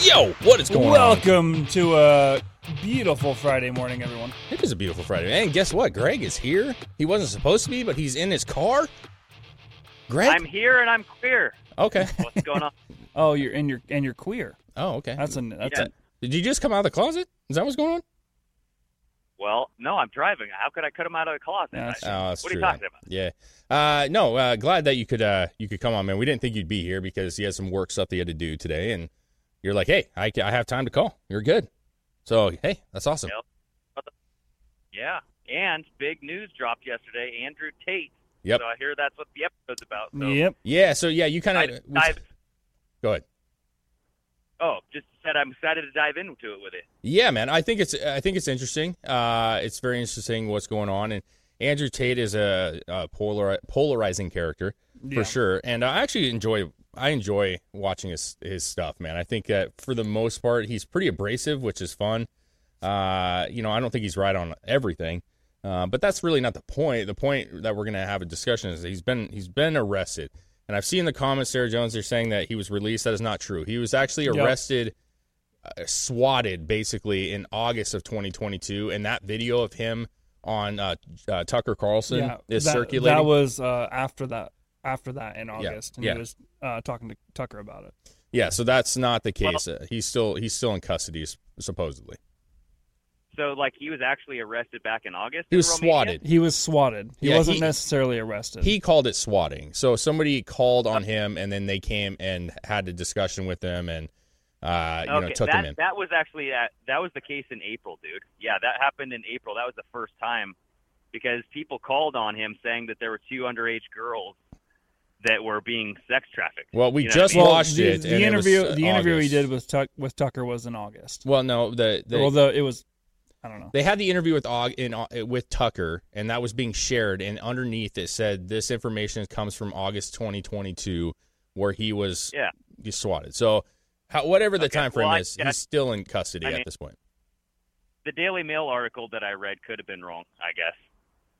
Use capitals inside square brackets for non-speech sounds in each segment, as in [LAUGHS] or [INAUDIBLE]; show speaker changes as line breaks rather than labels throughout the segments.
Yo, what is going on?
Welcome to a beautiful Friday morning, everyone.
It is a beautiful Friday. And guess what? Greg is here. He wasn't supposed to be, but he's in his car. Greg?
I'm here and I'm queer.
okay.
What's going on? [LAUGHS]
Oh, you're and you're and you're queer.
Oh, okay.
That's a that's
Yeah.
a
Did you just come out of the closet? Is that what's going on?
Well, no, I'm driving. How could I cut him out of the closet?
That's
I-
Oh, that's
what
true.
are you talking about?
Yeah. Uh, no, uh, glad that you could uh, you could come on, man. We didn't think you'd be here because you had some work stuff that you had to do today, and you're like, hey, I, I have time to call. You're good. So hey, that's awesome.
Yep. Yeah. And big news dropped yesterday. Andrew Tate.
Yep.
So I hear that's what the episode's about. So
yep.
Yeah. So yeah, you kind of
I,
go ahead.
oh, just said I'm excited to dive into it with it.
Yeah, man. I think it's I think it's interesting. Uh, it's very interesting what's going on, and Andrew Tate is a, a polar polarizing character
Yeah.
for sure. And I actually enjoy I enjoy watching his his stuff, man. I think that for the most part, he's pretty abrasive, which is fun. Uh, you know, I don't think he's right on everything, uh, but that's really not the point. The point that we're going to have a discussion is that he's been he's been arrested, and I've seen the comments. Sarah Jones, they're saying that he was released. That is not true. He was actually
Yep.
arrested uh, swatted basically in August of 2022, and that video of him on uh, uh, Tucker Carlson
Yeah,
is
that,
circulating.
That was uh, after that. After that in August, and
yeah.
he was uh, talking to Tucker about it.
yeah, so that's not the case. Uh, he's still he's still in custody supposedly.
So, like, he was actually arrested back in August.
He was
Romania?
swatted.
He was swatted. He
Yeah,
wasn't
he-
necessarily arrested.
He called it swatting. So somebody called on him, and then they came and had a discussion with him, and uh, you know took
that,
him in.
that was actually that, that was the case in April, dude. Yeah, that happened in April. That was the first time because people called on him saying that there were two underage girls that were being sex trafficked.
Well, we
You know what I
just
mean?
watched
the,
it.
the
and it
interview.
was, uh,
the interview he did with Tuck with Tucker was in August.
Well, no, the, the
Although it was, I don't know.
They had the interview with Og in uh, with Tucker, and that was being shared. And underneath it said this information comes from August 2022, where he was
Yeah.
he swatted. So, how, whatever the
Okay,
time frame
well, I-
is,
I-
he's still in custody
I
at this point.
The Daily Mail article that I read could have been wrong, I guess.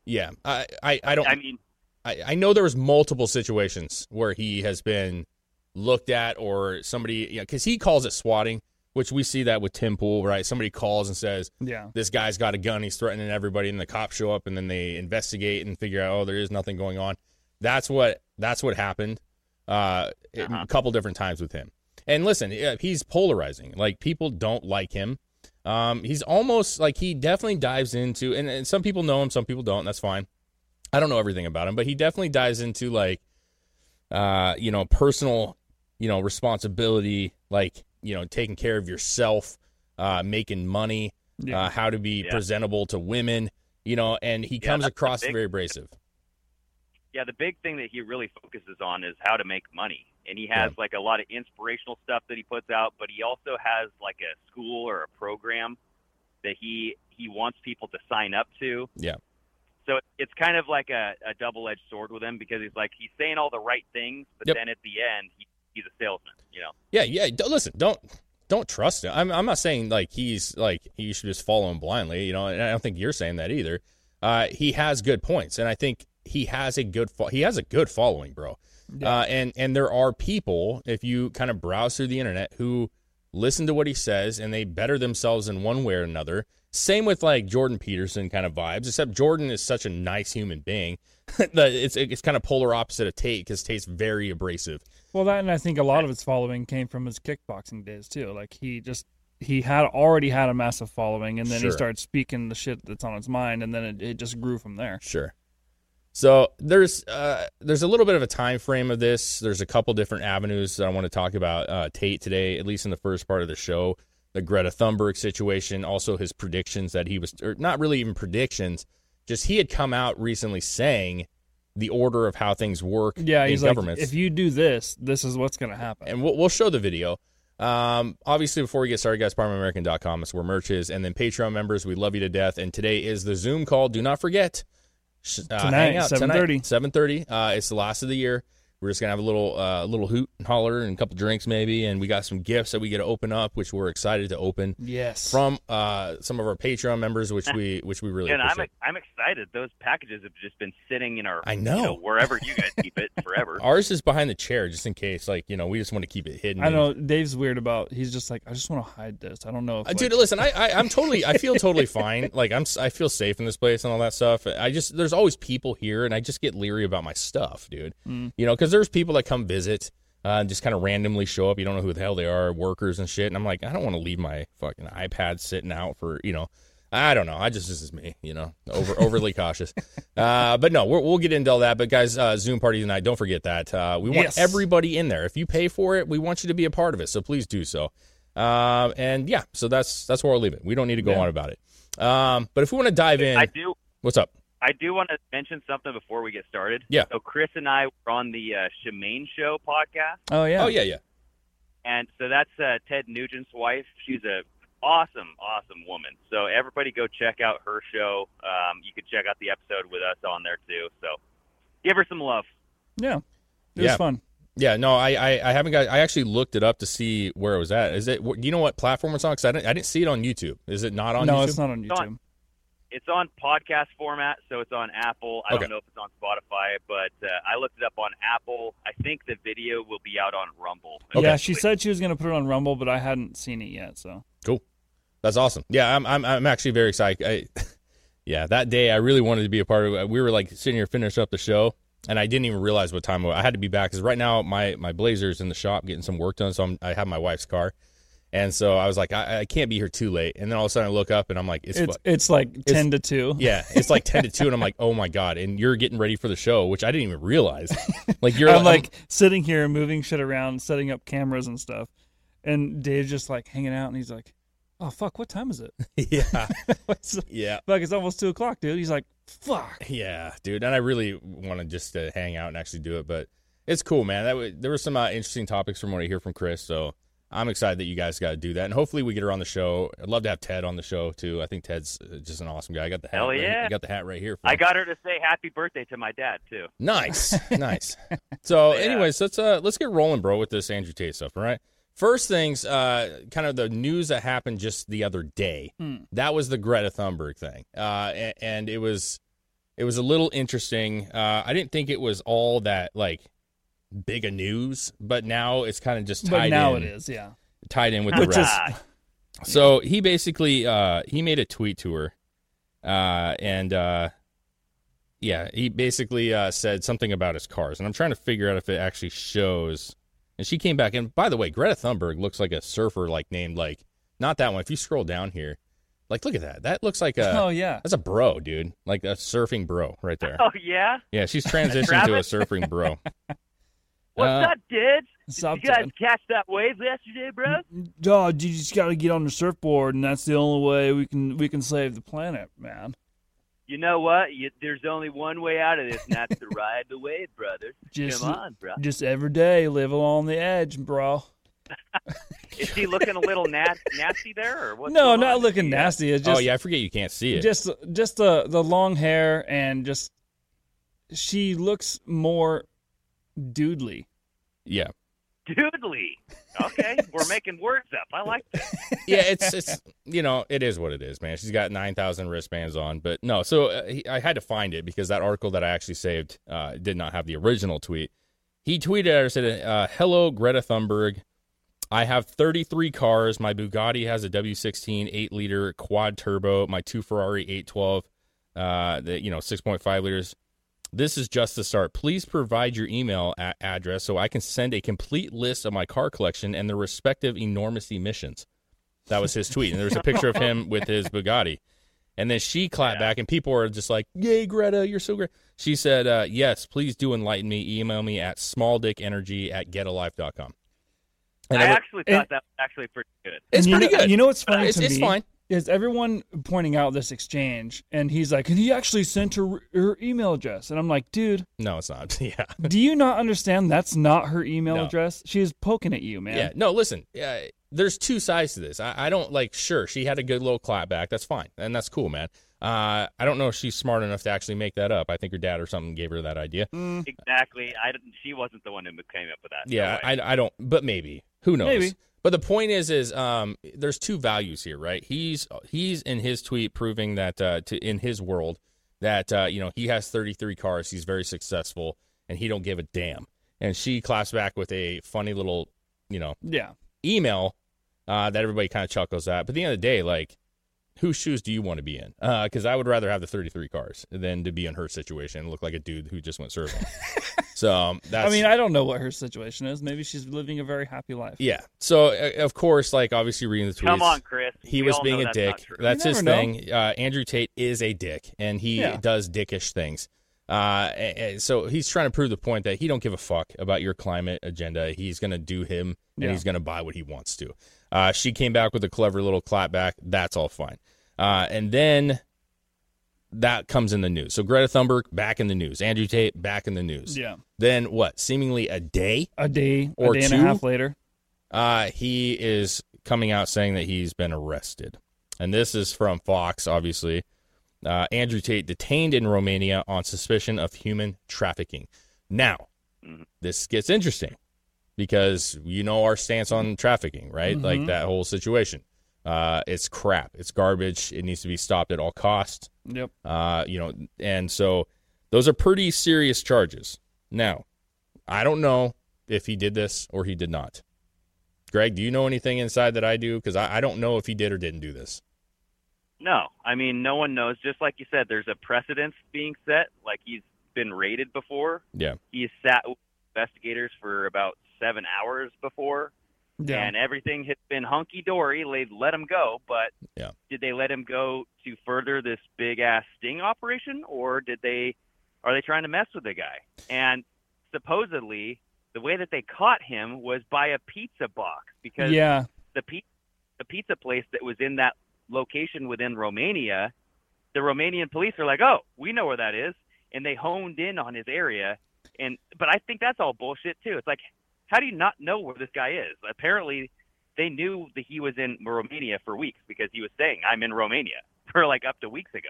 Yeah, I I, I don't.
I mean,
I, I know there was multiple situations where he has been looked at or somebody, you know, because he calls it swatting, which we see that with Tim Pool, right? Somebody calls and says,
Yeah.
this guy's got a gun, he's threatening everybody, and the cops show up and then they investigate and figure out, oh, there is nothing going on. That's what that's what happened uh,
Uh-huh.
a couple different times with him. And listen, he's polarizing. Like people don't like him. Um, he's almost like he definitely dives into, and, and some people know him, some people don't. That's fine. I don't know everything about him, but he definitely dives into like, uh, you know, personal, you know, responsibility, like you know, taking care of yourself, uh, making money,
Yeah.
uh, how to be
Yeah.
presentable to women, you know, and he
Yeah,
comes across
big-
very abrasive.
yeah, the big thing that he really focuses on is how to make money. And he has like a lot of inspirational stuff that he puts out, but he also has like a school or a program that he he wants people to sign up to.
Yeah.
So it's kind of like a, a double edged sword with him because he's like he's saying all the right things, but
Yep.
then at the end he, he's a salesman. You know.
Yeah, yeah. Don't, listen, don't don't trust him. I'm I'm not saying like he's like you should just follow him blindly. You know, and I don't think you're saying that either. Uh, he has good points, and I think he has a good fo- he has a good following, bro. Uh, and and there are people if you kind of browse through the internet who listen to what he says, and they better themselves in one way or another. Same with like Jordan Peterson kind of vibes, except Jordan is such a nice human being. [LAUGHS] that it's it's kind of polar opposite of Tate because Tate's very abrasive.
Well, that and I think a lot of his following came from his kickboxing days too. Like he just he had already had a massive following, and then
Sure.
he started speaking the shit that's on his mind, and then it, it just grew from there.
Sure. So there's uh, there's a little bit of a time frame of this. There's a couple different avenues that I want to talk about uh, Tate today, at least in the first part of the show. The Greta Thunberg situation, also his predictions that he was, or not really even predictions, just he had come out recently saying the order of how things work
Yeah,
in
he's like,
governments.
if you do this, this is what's going to happen.
and we'll, we'll show the video. Um, obviously, before we get started, guys, PardonMyAmerican.com is where merch is. And then Patreon members, we love you to death. And today is the Zoom call. Do not forget. Sh- Uh,
Tonight,
hang out
7:30.
7.30. Uh, it's the last of the year. We're just going to have a little uh, little hoot and holler and a couple drinks maybe. And we got some gifts that we get to open up, which we're excited to open
yes.
from uh, some of our Patreon members, which we [LAUGHS] which we really
and I'm. I'm excited. Those packages have just been sitting in our
I
you
know.
wherever you guys keep it forever. [LAUGHS]
Ours is behind the chair just in case, like, you know, we just want to keep it hidden.
I
and-
know Dave's weird about. He's just like, I just want to hide this. I don't know if
Uh,
like,
dude, listen, I, I I'm totally I feel totally [LAUGHS] fine. Like I'm I feel safe in this place and all that stuff. I just there's always people here, and I just get leery about my stuff, dude.
Mm.
You know, because there's people that come visit. Uh, and just kind of randomly show up. You don't know who the hell they are, workers and shit. And I'm like, I don't want to leave my fucking iPad sitting out for, you know, I don't know. I just this is me, you know, over [LAUGHS] overly cautious. Uh, but no, we're, we'll get into all that. But guys, uh, Zoom party tonight. Don't forget that. Uh, we want
Yes.
everybody in there. If you pay for it, we want you to be a part of it. So please do so. Um, and yeah, so that's that's where I'll leave it. We don't need to go
Yeah.
on about it. Um, but if we want to dive in,
I do
what's up?
I do want to mention something before we get started.
Yeah.
So Chris and I were on the uh, Shemane Show podcast,
Oh yeah.
Oh yeah, yeah.
and so that's uh, Ted Nugent's wife. She's a awesome, awesome woman. So everybody go check out her show. Um, you can check out the episode with us on there too. So give her some love.
Yeah. It
Yeah.
was fun.
Yeah, no, I, I, I haven't got. I actually looked it up to see where it was at. Is it? Do you know what platform it's on? Because I didn't, I didn't see it on YouTube. Is it not on
no,
YouTube?
it's not on
It's on-
YouTube.
It's on podcast format, so it's on Apple. I
Okay.
don't know if it's on Spotify, but uh, I looked it up on Apple. I think the video will be out on Rumble.
Yeah, she said she was going to put it on Rumble, but I hadn't seen it yet. So
Cool. That's awesome. Yeah, I'm, I'm, I'm actually very excited. I, [LAUGHS] yeah, that day I really wanted to be a part of it. We were like sitting here finishing up the show, and I didn't even realize what time it was. I had to be back because right now my my Blazer's in the shop getting some work done. So I'm, I have my wife's car, and so I was like, I, I can't be here too late. And then all of a sudden I look up and I'm like, it's,
it's it's like ten to two. [LAUGHS]
yeah, it's like ten to two, and I'm [LAUGHS] like, oh my god! And you're getting ready for the show, which I didn't even realize. Like you're
I'm like sitting here moving shit around, setting up cameras and stuff, and Dave's just like hanging out, and he's like, "Oh fuck, what time is it? [LAUGHS]
yeah, yeah.
fuck, it's almost two o'clock, dude." He's like, "Fuck."
Yeah, dude, and I really want to just uh, hang out and actually do it, but it's cool, man. That w- there were some uh, interesting topics from what I hear from Chris, so I'm excited that you guys got to do that, and hopefully we get her on the show. I'd love to have Ted on the show too. I think Ted's uh, just an awesome guy. I got the hat.
Hell
right-
yeah.
I got the hat right here. For
I got her to say happy birthday to my dad too.
Nice, [LAUGHS] nice. So,
Yeah.
anyways, let's uh let's get rolling, bro, with this Andrew Tate stuff. All right. First things, uh, kind of the news that happened just the other day. That was the Greta Thunberg thing, uh, and, and it was it was a little interesting. Uh, I didn't think it was all that like big a news, but now it's kind of just tied.
But
tied
now
in,
it is, yeah.
tied in with the rest. So he basically uh, he made a tweet to her, uh, and uh, yeah, he basically uh, said something about his cars, and I'm trying to figure out if it actually shows. And she came back, and by the way, Greta Thunberg looks like a surfer, like named like not that one. If you scroll down here, like look at that, that looks like a
oh yeah.
that's a bro, dude, like a surfing bro right there. [LAUGHS]
oh yeah.
Yeah, she's transitioning to a surfing bro. [LAUGHS]
What's
Uh,
up, dudes?
Stop
you guys
that.
catch that wave yesterday, bro?
Dog, you just got to get on the surfboard, and that's the only way we can we can save the planet, man.
You know what? You, there's only one way out of this, and that's to [LAUGHS] ride the wave, brothers.
Just
Come on, bro.
just every day, live along the edge, bro. [LAUGHS]
Is she looking a little nas- nasty there, or what's
no, not
on?
looking nasty. It's just
oh yeah, I forget you can't see it.
just just the the long hair and just she looks more doodly.
yeah,
Doodly. Okay, [LAUGHS] we're making words up. I like that.
yeah, it's it's you know it is what it is, man. She's got nine thousand wristbands on, but no. So uh, he, I had to find it because that article that I actually saved uh, did not have the original tweet. He tweeted at her said, uh, "Hello, Greta Thunberg. I have 33 cars. My Bugatti has a W16 8 liter quad turbo. My two Ferrari 812, uh, the you know 6.5 liters. This is just the start. Please provide your email a- address so I can send a complete list of my car collection and their respective enormous emissions. That was his tweet, and there was a picture of him with his Bugatti. And then she clapped back, and people were just like, "Yay, Greta, you're so great." She said, uh, "Yes, please do enlighten me. Email me at smalldickenergy at getalife.com." And
I
I would-
actually thought that was actually pretty good.
it's
And you
pretty
know,
good.
You know what's funny
It's,
to
it's
me
fine.
Is everyone pointing out this exchange, and he's like, "He actually sent her her email address," and I'm like, "Dude,
No, it's not. [LAUGHS] Yeah.
do you not understand? That's not her email
No.
address. She is poking at you, man."
Yeah. No, listen. Uh, there's two sides to this. I, I don't like. Sure, she had a good little clap back. That's fine, and that's cool, man. Uh, I don't know if she's smart enough to actually make that up. I think her dad or something gave her that idea.
Exactly. I didn't. She wasn't the one who came up with that.
Yeah,
way.
I, I don't. But maybe who knows?
Maybe.
But the point is, is um, there's two values here, right? He's he's in his tweet proving that uh, to in his world that uh, you know he has 33 cars, he's very successful, and he don't give a damn. And she claps back with a funny little, you know,
yeah.
email uh, that everybody kind of chuckles at. But at the end of the day, like, whose shoes do you want to be in? Because I would rather have the 33 cars than to be in her situation and look like a dude who just went surfing. [LAUGHS] so um, that's.
I mean, I don't know what her situation is. Maybe she's living a very happy life.
yeah. So uh, of course, like obviously reading the tweets.
Come on, Chris.
He
We
was being a
that's
dick. That's his
know.
thing. Uh, Andrew Tate is a dick, and he
Yeah.
does dickish things. Uh, and- and so he's trying to prove the point that he don't give a fuck about your climate agenda. He's gonna do him, and
Yeah.
he's gonna buy what he wants to. Uh, she came back with a clever little clap back. That's all fine. Uh, and then that comes in the news. So Greta Thunberg back in the news. Andrew Tate back in the news.
Yeah.
Then what? Seemingly a day
A day,
Or
a day and
two?
a half later.
uh, he is coming out saying that he's been arrested. And this is from Fox, obviously. Uh, Andrew Tate detained in Romania on suspicion of human trafficking. Now, this gets interesting because you know our stance on trafficking, right? Like that whole situation. Uh, it's crap. It's garbage. It needs to be stopped at all costs.
Yep.
Uh, you know, and so those are pretty serious charges. Now, I don't know if he did this or he did not. Greg, do you know anything inside that I do? Because I, I don't know if he did or didn't do this.
No, I mean, no one knows. Just like you said, there's a precedence being set. Like he's been raided before.
Yeah.
He's sat with investigators for about seven hours before,
Yeah.
and everything has been hunky dory. They let him go, but
Yeah.
did they let him go to further this big ass sting operation, or did they? Are they trying to mess with the guy? And supposedly, the way that they caught him was by a pizza box because
yeah.
the pe- the pizza place that was in that location within Romania, the Romanian police are like, "Oh, we know where that is," and they honed in on his area. And but I think that's all bullshit too. It's like, how do you not know where this guy is? Apparently, they knew that he was in Romania for weeks because he was saying, "I'm in Romania" [LAUGHS] for like up to weeks ago.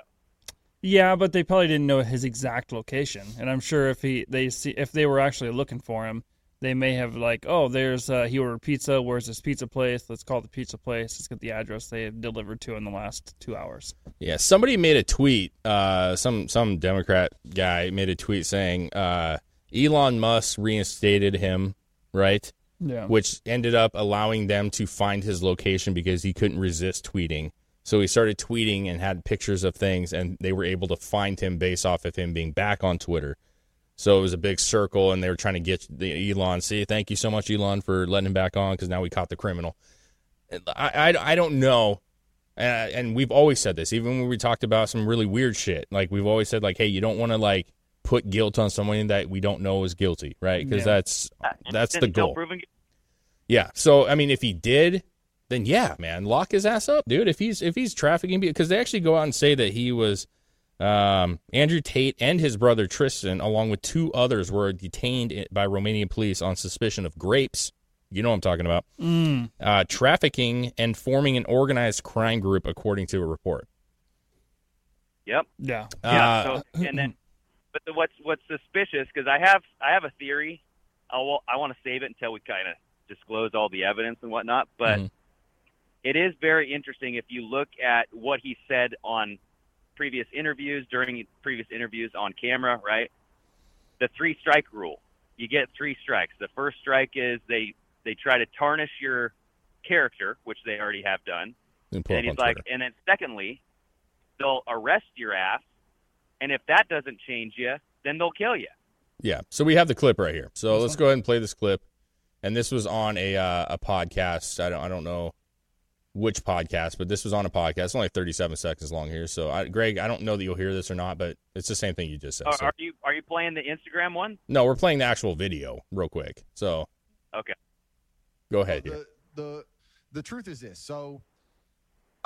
Yeah, but they probably didn't know his exact location. And I'm sure if he they see if they were actually looking for him, they may have like, oh, there's uh, he ordered pizza. Where's this pizza place? Let's call the pizza place. Let's get the address they have delivered to in the last two hours.
Yeah, somebody made a tweet. Uh, some some Democrat guy made a tweet saying uh, Elon Musk reinstated him, right?
Yeah.
Which ended up allowing them to find his location because he couldn't resist tweeting. So he started tweeting and had pictures of things, and they were able to find him based off of him being back on Twitter. So it was a big circle, and they were trying to get the Elon. See, thank you so much, Elon, for letting him back on because now we caught the criminal. I, I, I don't know and, and we've always said this, even when we talked about some really weird shit. Like we've always said, like, hey, you don't want to like put guilt on someone that we don't know is guilty, right? Because
Yeah.
that's that's the
Until
goal.
proven-
Yeah. So I mean, if he did, then yeah, man, lock his ass up, dude. If he's if he's trafficking, because they actually go out and say that he was um, Andrew Tate and his brother Tristan, along with two others, were detained by Romanian police on suspicion of grapes. You know what I'm talking about.
Mm.
Uh, trafficking and forming an organized crime group, according to a report.
Yep.
Yeah.
Yeah.
Uh,
so, and then, [CLEARS THROAT] but the, what's what's suspicious because I have I have a theory. I will I want to save it until we kind of disclose all the evidence and whatnot. But
Mhm.
it is very interesting if you look at what he said on previous interviews during previous interviews on camera. Right, the three strike rule. You get three strikes. The first strike is they they try to tarnish your character, which they already have done.
And
and he's like,
Twitter.
and then secondly, they'll arrest your ass, and if that doesn't change you, then they'll kill you.
Yeah. So we have the clip right here. So let's go ahead and play this clip. And this was on a uh, a podcast. I don't I don't know which podcast, but this was on a podcast. It's only 37 seconds long here. So I, Greg, I don't know that you'll hear this or not, but it's the same thing you just said.
Are,
So-
are you are you playing the Instagram one?
no, we're playing the actual video real quick. So
Okay.
go ahead here.
the the the truth is this. So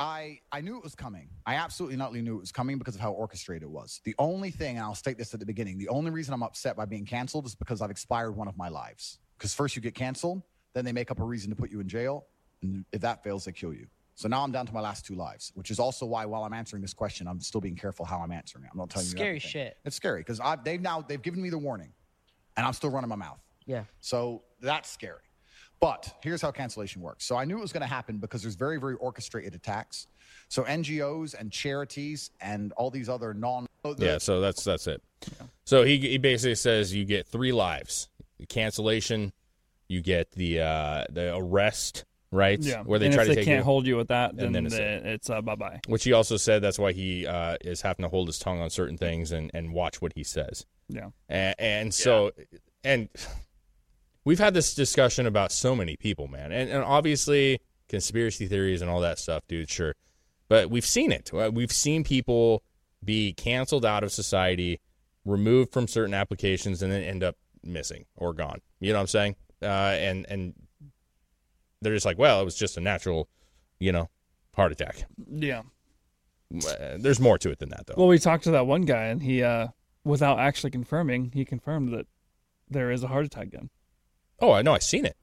I I knew it was coming. I absolutely not only knew it was coming because of how orchestrated it was. The only thing, and I'll state this at the beginning, the only reason I'm upset by being canceled is because I've expired one of my lives. Because first you get canceled, then they make up a reason to put you in jail, and if that fails, they kill you. So now I'm down to my last two lives, which is also why while I'm answering this question, I'm still being careful how I'm answering it. I'm not telling you
Scary
everything.
shit.
It's scary because they've now they've given me the warning, and I'm still running my mouth.
Yeah.
So that's scary. But here's how cancellation works. So I knew it was going to happen because there's very, very orchestrated attacks. So NGOs and charities and all these other non.
yeah, so that's that's it. So he he basically says you get three lives: cancellation, you get the uh, the arrest, right?
Yeah.
Where they
and
try
if
to
they
take
can't
you.
hold you with that,
And
then,
then it's
it's, it's uh, bye bye.
Which he also said that's why he uh, is having to hold his tongue on certain things and, and watch what he says.
Yeah.
And, and so, and we've had this discussion about so many people, man. And, and obviously, conspiracy theories and all that stuff, dude, sure. But we've seen it. Uh, We've seen people be canceled out of society, removed from certain applications, and then end up missing or gone. You know what I'm saying? Uh, and, and they're just like, well, it was just a natural, you know, heart attack.
Yeah.
Uh, There's more to it than that, though.
Well, we talked to that one guy, and he, uh, without actually confirming, he confirmed that there is a heart attack gun.
Oh, I know. I seen it.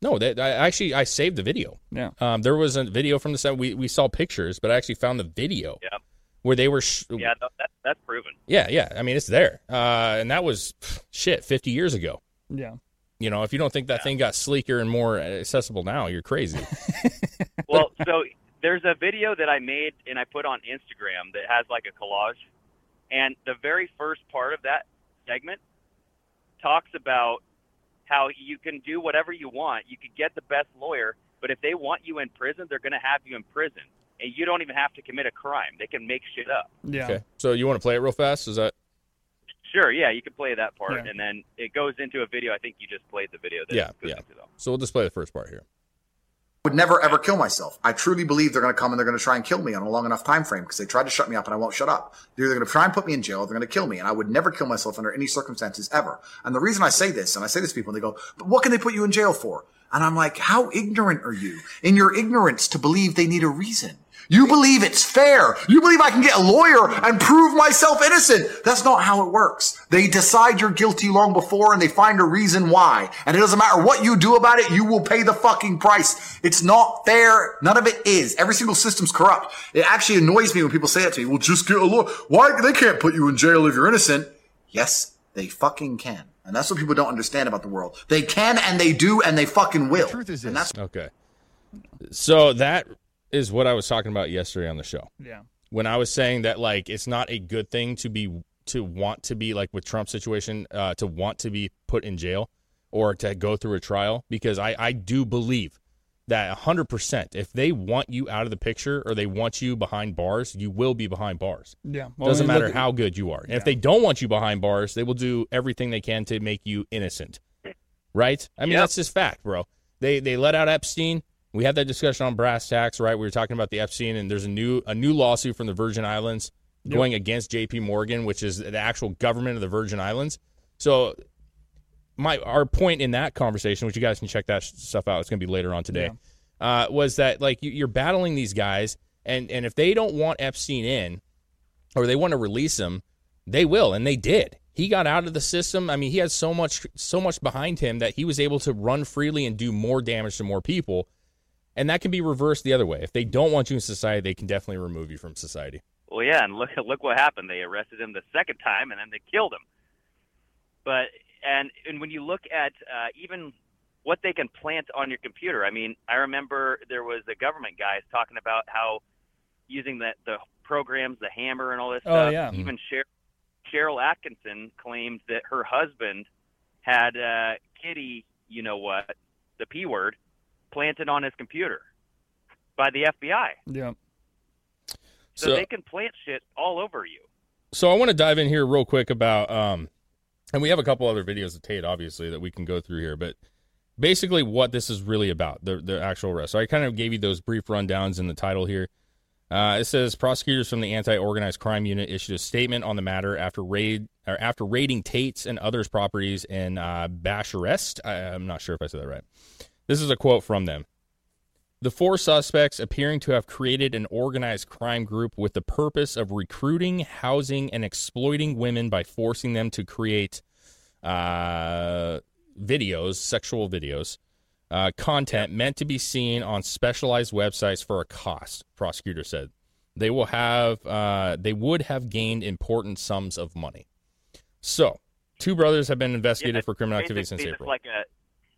No, that I actually I saved the video.
Yeah.
Um, there was a video from the set. We we saw pictures, but I actually found the video
Yeah.
where they were. Sh-
Yeah, no, that, that's proven.
yeah, yeah. I mean, it's there. Uh, and that was shit 50 years ago.
Yeah.
You know, if you don't think that thing got sleeker and more accessible now, you're crazy. [LAUGHS]
Well, so there's a video that I made and I put on Instagram that has like a collage, and the very first part of that segment talks about how you can do whatever you want. You could get the best lawyer, but if they want you in prison, they're going to have you in prison, and you don't even have to commit a crime. They can make shit up.
Yeah.
Okay. So you want to play it real fast? Is that?
Sure, yeah, you can play that part,
Yeah.
and then it goes into a video. I think you just played the video. That
Yeah,
goes
yeah.
into.
So we'll just play the first part here.
Would never ever kill myself. I truly believe they're going to come and they're going to try and kill me on a long enough time frame because they tried to shut me up and I won't shut up. They're either going to try and put me in jail, or they're going to kill me, and I would never kill myself under any circumstances ever. And the reason I say this, and I say this to people, and they go, "But what can they put you in jail for?" And I'm like, "How ignorant are you in your ignorance to believe they need a reason?" You believe it's fair. You believe I can get a lawyer and prove myself innocent. That's not how it works. They decide you're guilty long before and they find a reason why. And it doesn't matter what you do about it, you will pay the fucking price. It's not fair. None of it is. Every single system's corrupt. It actually annoys me when people say that to me. Well, just get a lawyer. Why? They can't put you in jail if you're innocent. Yes, they fucking can. And that's what people don't understand about the world. They can and they do and they fucking will. truth is and that's
Okay. So that is what I was talking about yesterday on the show.
Yeah.
When I was saying that like it's not a good thing to be to want to be like with Trump's situation uh, to want to be put in jail or to go through a trial because I I do believe that 100% if they want you out of the picture or they want you behind bars, you will be behind bars.
Yeah. Well,
Doesn't
I mean,
matter
at-
how good you are. And if they don't want you behind bars, they will do everything they can to make you innocent. Right? I mean, that's just fact, bro. They they let out Epstein. We had that discussion on brass tacks, right? We were talking about the Epstein, and there's a new a new lawsuit from the Virgin Islands
Yep.
going against J.P. Morgan, which is the actual government of the Virgin Islands. So, my our point in that conversation, which you guys can check that stuff out, it's going to be later on today, uh, was that like you, you're battling these guys, and and if they don't want Epstein in, or they want to release him, they will, and they did. He got out of the system. I mean, he had so much so much behind him that he was able to run freely and do more damage to more people. And that can be reversed the other way. If they don't want you in society, they can definitely remove you from society.
Well, yeah, and look [LAUGHS] look what happened. They arrested him the second time, and then they killed him. But and and when you look at uh, even what they can plant on your computer, I mean, I remember there was the government guys talking about how using the the programs, the hammer, and all this
Oh,
stuff.
yeah.
Even Sharyl, Sharyl Atkinson claimed that her husband had uh, Kitty, you know what, the p word, planted on his computer by the FBI.
Yeah.
So,
So-
they can plant shit all over you.
So I want to dive in here real quick about, um, and we have a couple other videos of Tate, obviously, that we can go through here, but basically what this is really about, the the actual arrest. So I kind of gave you those brief rundowns in the title here. Uh, it says prosecutors from the anti-organized crime unit issued a statement on the matter after raid or after raiding Tate's and others' properties in uh, Basharest. I, I'm not sure if I said that right. This is a quote from them. The four suspects appearing to have created an organized crime group with the purpose of recruiting, housing, and exploiting women by forcing them to create uh, videos, sexual videos, uh, content meant to be seen on specialized websites for a cost. Prosecutor said they will have, uh, they would have gained important sums of money. So, two brothers have been investigated
Yeah,
for criminal activity since April.
Like a,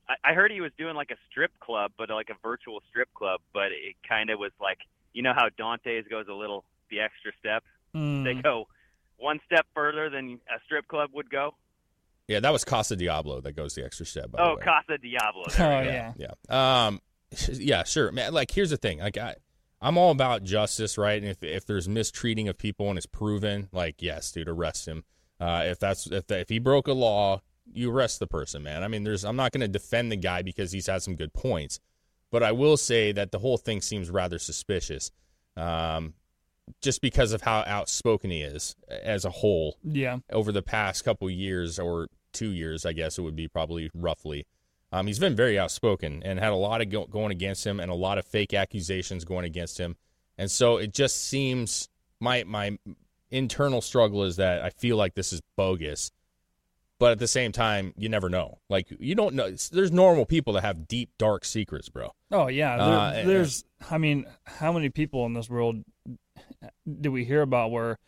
I- I heard he was doing like a strip club, but like a virtual strip club. But it kind of was like, you know how Dante's goes a little the extra step.
Mm.
They go one step further than a strip club would go.
Yeah, that was Casa Diablo that goes the extra step. By the
Oh,
way.
Casa Diablo.
Oh
There we go.
yeah.
Yeah. Um, [LAUGHS] yeah, sure, man. Like, here's the thing. Like, I, I'm all about justice, right? And if if there's mistreating of people and it's proven, like, yes, dude, arrest him. Uh, if that's if if he broke a law, you arrest the person, man. I mean, there's I'm not going to defend the guy because he's had some good points, but I will say that the whole thing seems rather suspicious. Um, just because of how outspoken he is as a whole
Yeah.
over the past couple years or two years, I guess it would be probably roughly. Um, he's been very outspoken and had a lot of go- going against him and a lot of fake accusations going against him, and so it just seems my my internal struggle is that I feel like this is bogus, but at the same time, you never know. Like you don't know. There's normal people that have deep dark secrets, bro.
Oh yeah. There,
Uh, and-
there's. I mean, how many people in this world do we hear about where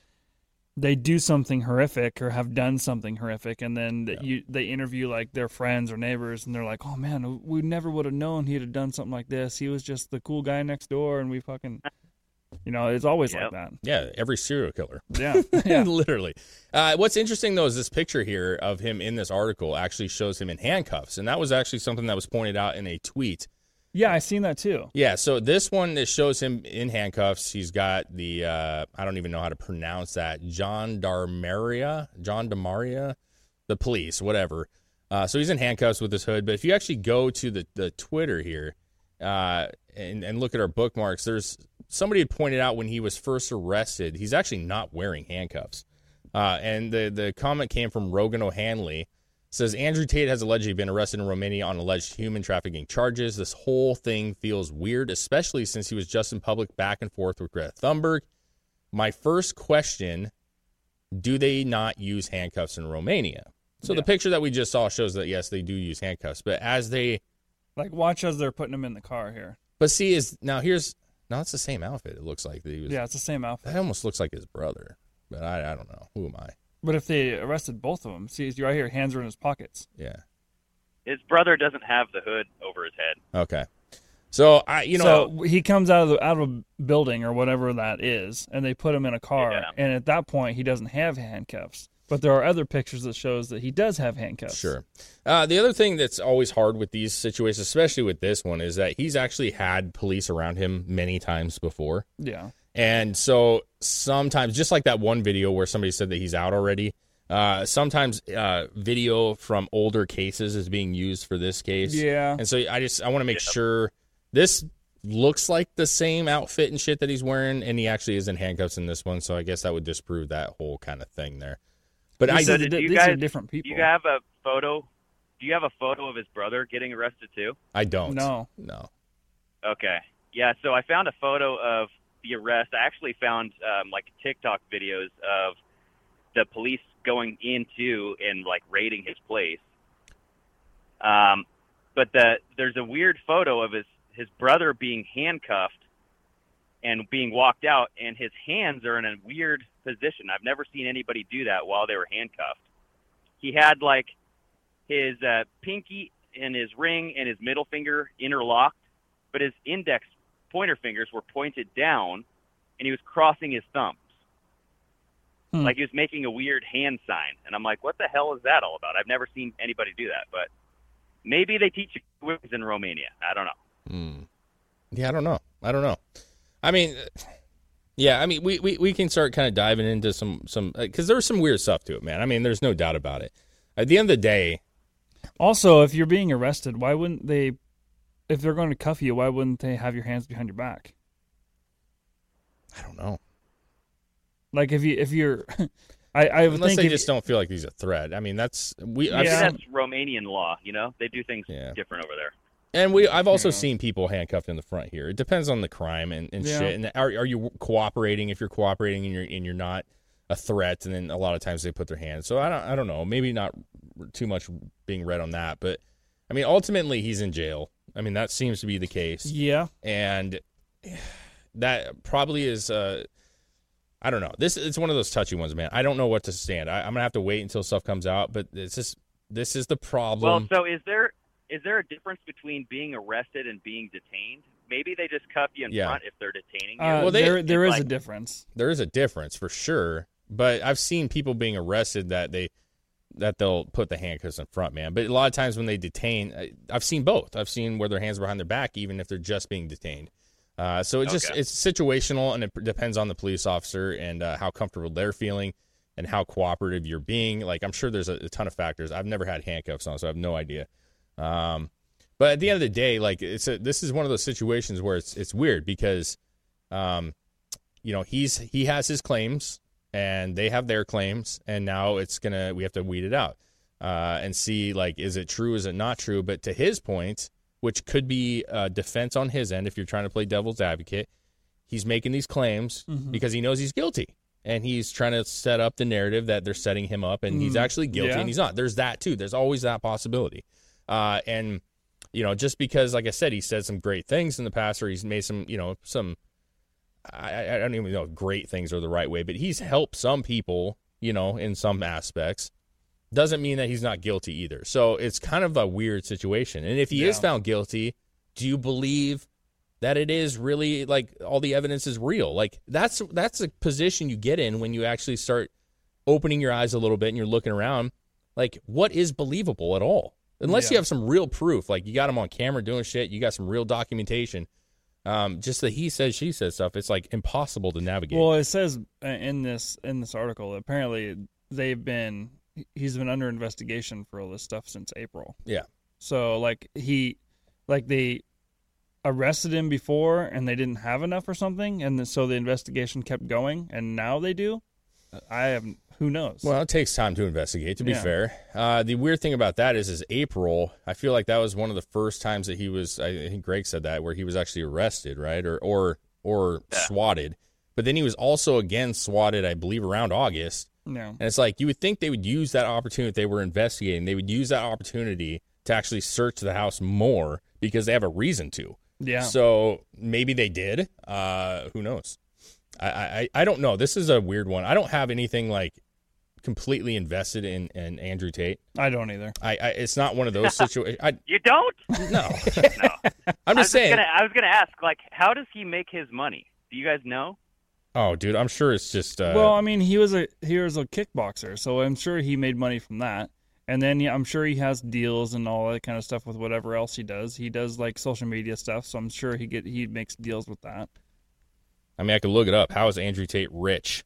they do something horrific or have done something horrific, and then that you they interview like their friends or neighbors, and they're like, "Oh man, we never would have known he'd have done something like this. He was just the cool guy next door, and we fucking." You know, it's always like that.
Yeah, every serial killer.
Yeah, [LAUGHS] yeah. [LAUGHS]
literally. Uh, what's interesting though is this picture here of him in this article actually shows him in handcuffs, and that was actually something that was pointed out in a tweet.
Yeah, I seen that too.
Yeah, so this one that shows him in handcuffs. He's got the uh, I don't even know how to pronounce that John Darmaria, John Damaria, the police, whatever. Uh, so he's in handcuffs with his hood. But if you actually go to the the Twitter here uh, and and look at our bookmarks, there's somebody had pointed out when he was first arrested, he's actually not wearing handcuffs. Uh, and the the comment came from Rogan O'Hanley says Andrew Tate has allegedly been arrested in Romania on alleged human trafficking charges. This whole thing feels weird, especially since he was just in public back and forth with Greta Thunberg. My first question do they not use handcuffs in Romania? So the picture that we just saw shows that yes, they do use handcuffs, but as they
Like, watch as they're putting him in the car here.
but see is now here's now it's the same outfit. It looks like that he was
Yeah, it's the same outfit.
that almost looks like his brother. But I, I don't know. Who am I?
But if they arrested both of them, see, he's right here, hands are in his pockets.
Yeah.
His brother doesn't have the hood over his head.
Okay. So I you know
so he comes out of the, out of a building or whatever that is, and they put him in a car.
Yeah.
And at that point, he doesn't have handcuffs. But there are other pictures that shows that he does have handcuffs.
Sure. Uh, the other thing that's always hard with these situations, especially with this one, is that he's actually had police around him many times before.
Yeah.
And so sometimes, just like that one video where somebody said that he's out already, uh, sometimes uh, video from older cases is being used for this case.
Yeah.
And so I just I want to make sure this looks like the same outfit and shit that he's wearing, and he actually is in handcuffs in this one. So I guess that would disprove that whole kind of thing there. But I
These
So
are
did
di-
you
these are
guys-
different
Do
people.
you have a photo? Do you have a photo of his brother getting arrested too?
I don't.
No.
No.
Okay. Yeah, so I found a photo of the arrest. I actually found um, like TikTok videos of the police going into and like raiding his place. Um, but the there's a weird photo of his his brother being handcuffed and being walked out, and his hands are in a weird position. I've never seen anybody do that while they were handcuffed. He had like his uh, pinky and his ring and his middle finger interlocked, but his index pointer fingers were pointed down, and he was crossing his thumbs.
Hmm.
Like he was making a weird hand sign, and I'm like, "What the hell is that all about?" I've never seen anybody do that, but maybe they teach you in Romania. I don't know.
Hmm. Yeah, I don't know. I don't know. I mean, yeah, I mean, we, we, we can start kind of diving into some some uh, because there's some weird stuff to it, man. I mean, there's no doubt about it. At the end of the day,
Also, if you're being arrested, why wouldn't they? If they're going to cuff you, why wouldn't they have your hands behind your back?
I don't know.
Like if you if you're, [LAUGHS] I I would
unless
think
they
if-
just don't feel like he's a threat. I mean, that's we.
I
I've seen-
that's Romanian law. You know, they do things
Yeah.
different over there.
And we, I've also seen people handcuffed in the front here. It depends on the crime and, and
Yeah.
shit. And are, are you cooperating? If you're cooperating and you're and you're not a threat, and then a lot of times they put their hands. So I don't, I don't know. Maybe not too much being read on that, but I mean, ultimately he's in jail. I mean, that seems to be the case.
Yeah.
and that probably is. Uh, I don't know. This it's one of those touchy ones, man. I don't know what to stand. I, I'm gonna have to wait until stuff comes out. But it's just this is the problem.
Well, so is there is there a difference between being arrested and being detained? Maybe they just cuff you in
Yeah.
front if they're detaining you.
Uh,
Well, they-
there there
it's
is a difference.
there is a difference for sure but i've seen people being arrested that they that they'll put the handcuffs in front man but a lot of times when they detain I- i've seen both i've seen where their hands are behind their back even if they're just being detained uh, so it's just
Okay.
it's situational and it depends on the police officer and uh, how comfortable they're feeling and how cooperative you're being like i'm sure there's a, a ton of factors i've never had handcuffs on so i have no idea um, but at the end of the day like it's a, this is one of those situations where it's it's weird because um, you know he's he has his claims and they have their claims and now it's gonna we have to weed it out uh, and see like is it true is it not true? But to his point which could be a defense on his end if you're trying to play devil's advocate he's making these claims because he knows he's guilty and he's trying to set up the narrative that they're setting him up and he's
Mm,
actually guilty
yeah.
and he's not. There's that too. There's always that possibility uh, and you know just because like i said he said some great things in the past or he's made some you know some I, I don't even know if great things are the right way, but he's helped some people, you know, in some aspects. Doesn't mean that he's not guilty either. So it's kind of a weird situation. And if he is found guilty, do you believe that it is really like all the evidence is real? Like that's that's a position you get in when you actually start opening your eyes a little bit and you're looking around. Like what is believable at all? Unless you have some real proof, like you got him on camera doing shit, you got some real documentation um, just the he says she says stuff. It's like impossible to navigate.
Well, it says uh, in this in this article apparently they've been he's been under investigation for all this stuff since April.
yeah,
So like he like they arrested him before and they didn't have enough or something and so the investigation kept going and now they do. I have who knows.
well, it takes time to investigate. To be
Yeah.
fair, uh, the weird thing about that is, is April. I feel like that was one of the first times that he was. I think Greg said that where he was actually arrested, right, or or or swatted. But then he was also again swatted, I believe, around August.
no.
And it's like you would think they would use that opportunity if they were investigating. They would use that opportunity to actually search the house more because they have a reason to.
Yeah.
So maybe they did. Uh, who knows? I, I I don't know. This is a weird one. I don't have anything like completely invested in, in Andrew Tate.
I don't either.
I, I it's not one of those [LAUGHS] situations.
You don't?
no. [LAUGHS]
No.
I'm just
was
saying.
Gonna, I was gonna ask, like, how does he make his money? Do you guys know?
Oh, dude, I'm sure it's just. Uh,
well, I mean, he was a he was a kickboxer, so I'm sure he made money from that. And then yeah, I'm sure he has deals and all that kind of stuff with whatever else he does. He does like social media stuff, so I'm sure he get he makes deals with that.
I mean, I could look it up. How is Andrew Tate rich?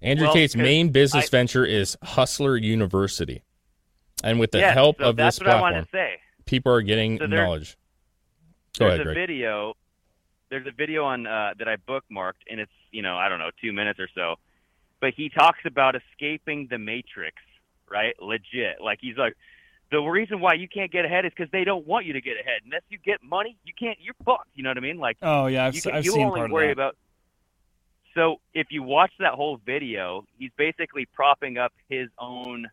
Andrew
Well,
Tate's
'cause
main business
I-
venture is Hustler University, and with the
yes,
help
so
of
that's
this
what
platform,
wanted to say.
people are getting
So there-
knowledge. Go
there's
ahead,
a video. There's a video on uh, that I bookmarked, and it's you know I don't know two minutes or so, but he talks about escaping the matrix, right? Legit, like he's like, the reason why you can't get ahead is because they don't want you to get ahead. Unless you get money, you can't. You're fucked. You know what I mean? Like
Oh yeah, I've,
you can,
I've
you
seen
only
part of
worry
that.
about. So if you watch that whole video, he's basically propping up his own,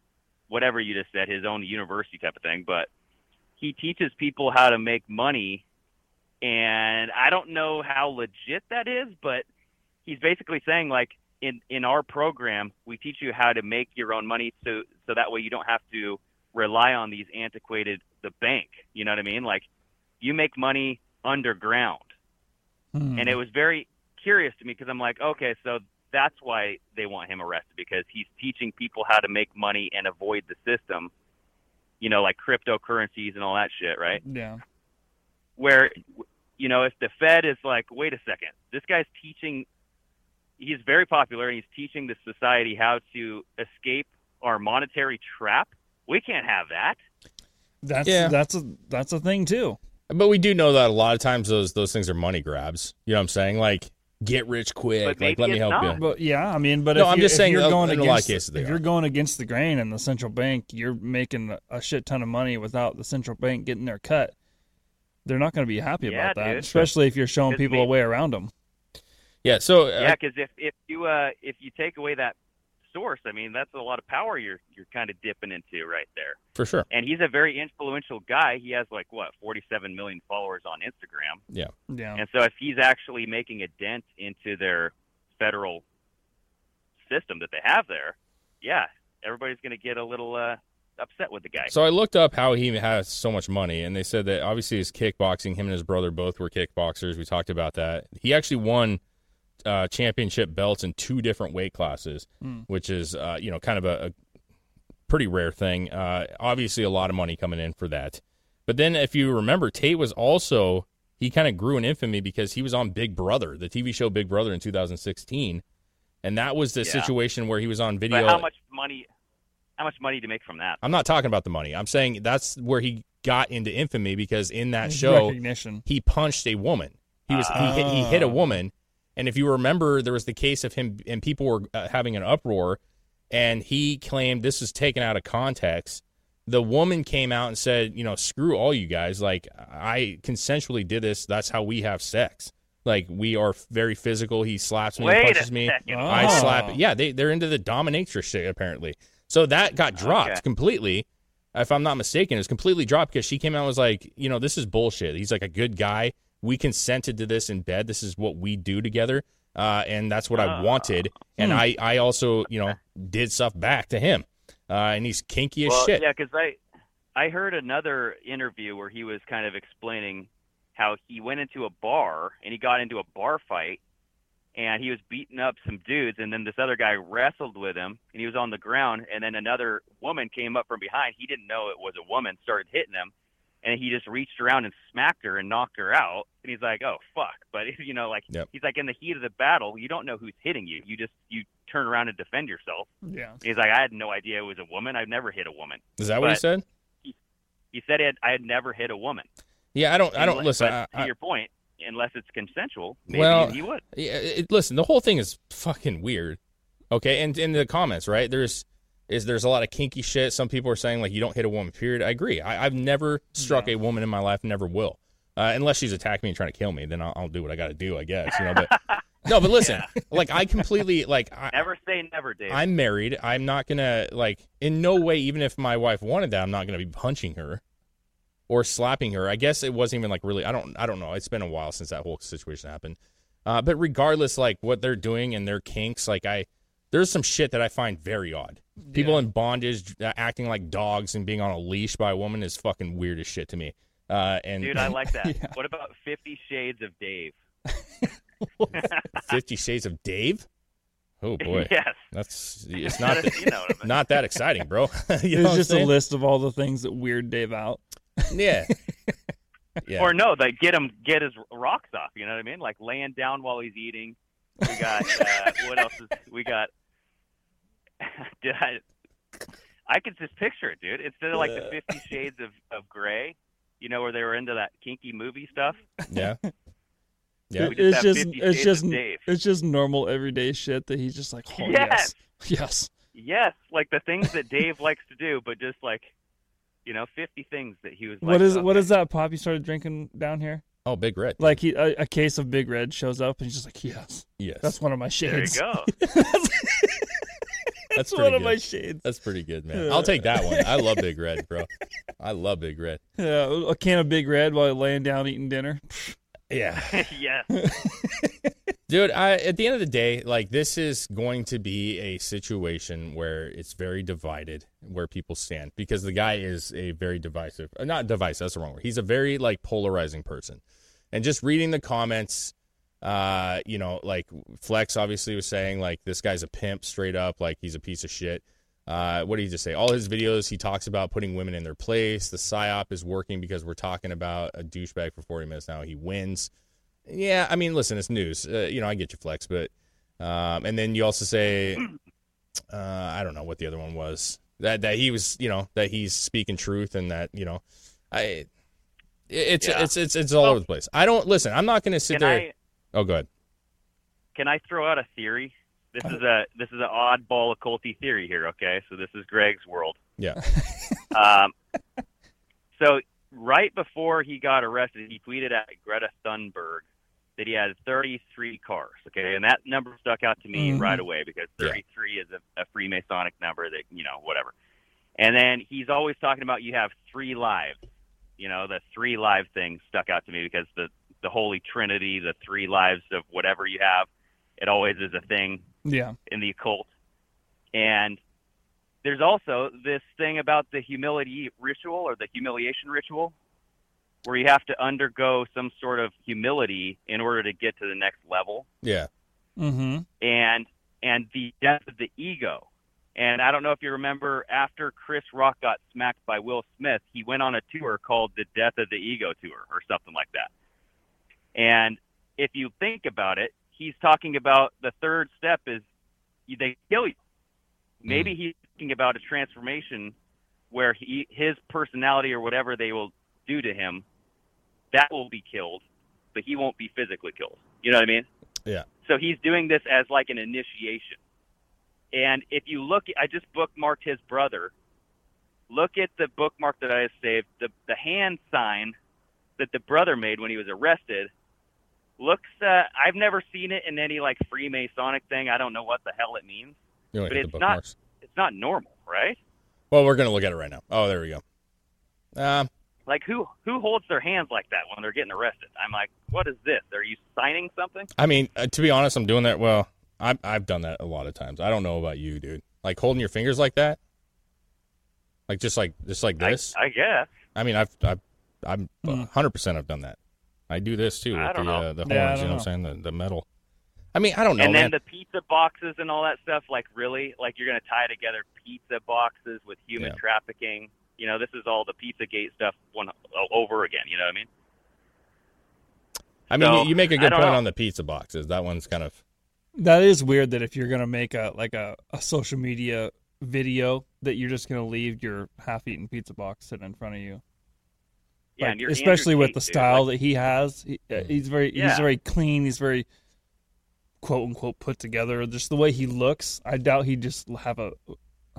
whatever you just said, his own university type of thing. But he teaches people how to make money, and I don't know how legit that is, but he's basically saying like in in our program, we teach you how to make your own money, so so that way you don't have to rely on these antiquated the bank. You know what I mean? Like you make money underground
Hmm.
and it was very curious to me because I'm like, okay, so that's why they want him arrested because he's teaching people how to make money and avoid the system, you know, like cryptocurrencies and all that shit, right?
yeah.
where you know if the Fed is like, wait a second, this guy's teaching. He's very popular, and he's teaching the society how to escape our monetary trap. We can't have that.
That's
Yeah.
that's a that's a thing too.
But we do know that a lot of times those those things are money grabs. You know what I'm saying? Like get rich quick.
But
like
maybe
let me help
not.
you.
But yeah, I mean, but
No,
if
I'm
you-
just
if
saying,
you're
uh,
going against,
lot of cases they
if
are.
you're going against the grain and the central bank, you're making a shit ton of money without the central bank getting their cut. They're not going to be happy
Yeah,
about that,
dude.
especially if you're showing people
me-
a way around them.
Yeah. So uh,
Yeah, because if if you uh if you take away that source, I mean that's a lot of power you're you're kind of dipping into right there.
for sure.
And he's a very influential guy. He has like what 47 million followers on Instagram.
Yeah.
Yeah,
And so if he's actually making a dent into their federal system that they have there, yeah, everybody's going to get a little uh, upset with the guy.
So I looked up how he has so much money, and they said that obviously his kickboxing. Him and his brother both were kickboxers. We talked about that. He actually won uh, championship belts in two different weight classes, which is uh, you know kind of a, a pretty rare thing. Uh, obviously, a lot of money coming in for that. But then, if you remember, Tate was also he kind of grew in infamy because he was on Big Brother, the TV show Big Brother in 2016, and that was the
Yeah.
situation where he was on video.
but how much money? How much money to make from that?
I'm not talking about the money. I'm saying that's where he got into infamy because in that show he punched a woman. He was he, hit, he hit a woman, and if you remember, there was the case of him and people were uh, having an uproar, and he claimed this is taken out of context. The woman came out and said, you know, screw all you guys. Like I consensually did this. That's how we have sex. Like we are very physical. He slaps me,
Wait
punches me.
second.
I
Oh.
slap. Yeah, they they're into the dominatrix shit apparently. So that got dropped
Okay.
completely. If I'm not mistaken, it was completely dropped because she came out and was like, you know, this is bullshit. He's like a good guy. We consented to this in bed. This is what we do together. Uh, and that's what I wanted. And I, I also, you know, did stuff back to him. Uh, and he's kinky as
well,
shit.
yeah, because I I heard another interview where he was kind of explaining how he went into a bar and he got into a bar fight and he was beating up some dudes and then this other guy wrestled with him and he was on the ground and then another woman came up from behind he didn't know it was a woman started hitting him and he just reached around and smacked her and knocked her out and he's like oh fuck [LAUGHS] but you know like
Yep.
he's like in the heat of the battle you don't know who's hitting you you just you turn around and defend yourself
Yeah,
he's like i had no idea it was a woman i've never hit a woman
Is that what he said?
he said he had, I had never hit a woman.
Yeah, I don't. I don't listen.
but
I,
to
I,
your point, unless it's consensual, maybe
Well,
he would.
Yeah, it, listen, the whole thing is fucking weird. Okay, and in the comments, right? There's is there's a lot of kinky shit. Some people are saying like you don't hit a woman. Period. I agree. I, I've never struck a woman in my life. Never will. Uh, unless she's attacking me and trying to kill me, then I'll, I'll do what I got to do. I guess you know. But [LAUGHS] no, but listen, like I completely like I,
Never say never, Dave.
I'm married. I'm not gonna like in no way, even if my wife wanted that, I'm not gonna be punching her or slapping her. I guess it wasn't even like really. I don't. I don't know. It's been a while since that whole situation happened. Uh, but regardless, like what they're doing and their kinks, like I, there's some shit that I find very odd. People in bondage uh, acting like dogs and being on a leash by a woman is fucking weird as shit to me. Uh, and
Dude, I like [LAUGHS] that. What about Fifty Shades of Dave? [LAUGHS] [LAUGHS]
Fifty Shades of Dave. Oh boy,
yes.
that's it's not that,
you know I mean.
not that exciting, bro. you
it's just a list of all the things that weird Dave out.
Yeah. yeah.
Or no, like get him get his rocks off. You know what I mean? Like laying down while he's eating. We got uh, what else? Is, we got. [LAUGHS] Did I? I could just picture it, dude. Instead of like the Fifty Shades of of Grey, you know, where they were into that kinky movie stuff.
yeah. [LAUGHS] Yeah.
We just
it's
have
just it's just
Dave.
it's just normal everyday shit that he's just like, oh
Yes.
yes, yes.
Yes, like the things that Dave likes to do, but just like, you know, fifty things that he was.
What
like,
is what
okay.
is that pop you started drinking down here?
Oh, Big Red.
Like he a, a case of Big Red shows up and he's just like, yes,
yes.
that's one of my shades.
There you go. [LAUGHS]
That's
one
pretty
of my
good.
shades.
That's pretty good, man. I'll take that one. I love Big Red, bro. [LAUGHS] I love Big Red.
Yeah, a can of Big Red while laying down eating dinner.
Yeah. [LAUGHS]
yes. [LAUGHS]
Dude, I at the end of the day, like this is going to be a situation where it's very divided where people stand because the guy is a very divisive, not divisive, that's the wrong word. He's a very like polarizing person. And just reading the comments, uh, you know, like Flex obviously was saying like this guy's a pimp straight up, like he's a piece of shit. Uh, what did he just say? All his videos, he talks about putting women in their place. The psyop is working because we're talking about a douchebag for 40 minutes now. He wins. Yeah, I mean, listen, it's news. Uh, you know, I get your flex, but um, and then you also say, uh, I don't know what the other one was that that he was, you know, that he's speaking truth and that you know, I it's
Yeah.
it's it's it's all over the place. I don't listen. I'm not going to sit there.
I
oh, go ahead.
can I throw out a theory? This is a this is an oddball occulty theory here. Okay, so this is Greg's world.
Yeah. [LAUGHS]
Um, so right before he got arrested, he tweeted at Greta Thunberg that he had 33 cars. Okay, and that number stuck out to me
Mhm.
right away because 33 is a, a Freemasonic number that you know whatever. And then he's always talking about you have three lives. You know, the three live thing stuck out to me because the the Holy Trinity, the three lives of whatever you have, it always is a thing
Yeah.
in the occult. And there's also this thing about the humility ritual or the humiliation ritual where you have to undergo some sort of humility in order to get to the next level
Yeah.
Mm-hmm.
and and the death of the ego. And I don't know if you remember after Chris Rock got smacked by Will Smith, he went on a tour called the Death of the Ego tour or something like that. And if you think about it, he's talking about the third step is they kill you. Maybe hmm. he's thinking about a transformation where he his personality or whatever they will do to him, that will be killed, but he won't be physically killed. You know what I mean?
Yeah.
So he's doing this as like an initiation. And if you look, I just bookmarked his brother. Look at the bookmark that I have saved. The the hand sign that the brother made when he was arrested looks. Uh, I've never seen it in any like Freemasonic thing. I don't know what the hell it means,
You only
but it's not it's not normal, right?
Well, we're going to look at it right now. Oh, there we go. Um,
Like who who holds their hands like that when they're getting arrested? I'm like, what is this? Are you signing something?
I mean, uh, to be honest, I'm doing that. Well, I've I've done that a lot of times. I don't know about you, dude. Like holding your fingers like that, like just like just like this.
I guess.
I mean, I've I've I'm
Hmm.
100 percent I've done that. I do this too
I
with
don't
the
know.
uh, the horns.
Yeah, I
you
don't
know,
know.
what I'm saying the the metal. I mean, I don't know,
and then
man.
the pizza boxes and all that stuff. Like really, like you're gonna tie together pizza boxes with human
Yeah.
trafficking. You know, this is all the Pizzagate stuff one o- over again. You know what I mean?
I mean,
so,
you, you make a good point
know.
on the pizza boxes. That one's kind of
That is weird that if you're gonna make a like a, a social media video that you're just gonna leave your half-eaten pizza box sitting in front of you.
Yeah,
Like,
and
especially
Andrew
with
Tate,
the style
Like,
that he has. He, uh, he's very he's very clean. He's very quote unquote put together. Just the way he looks, I doubt he'd just have a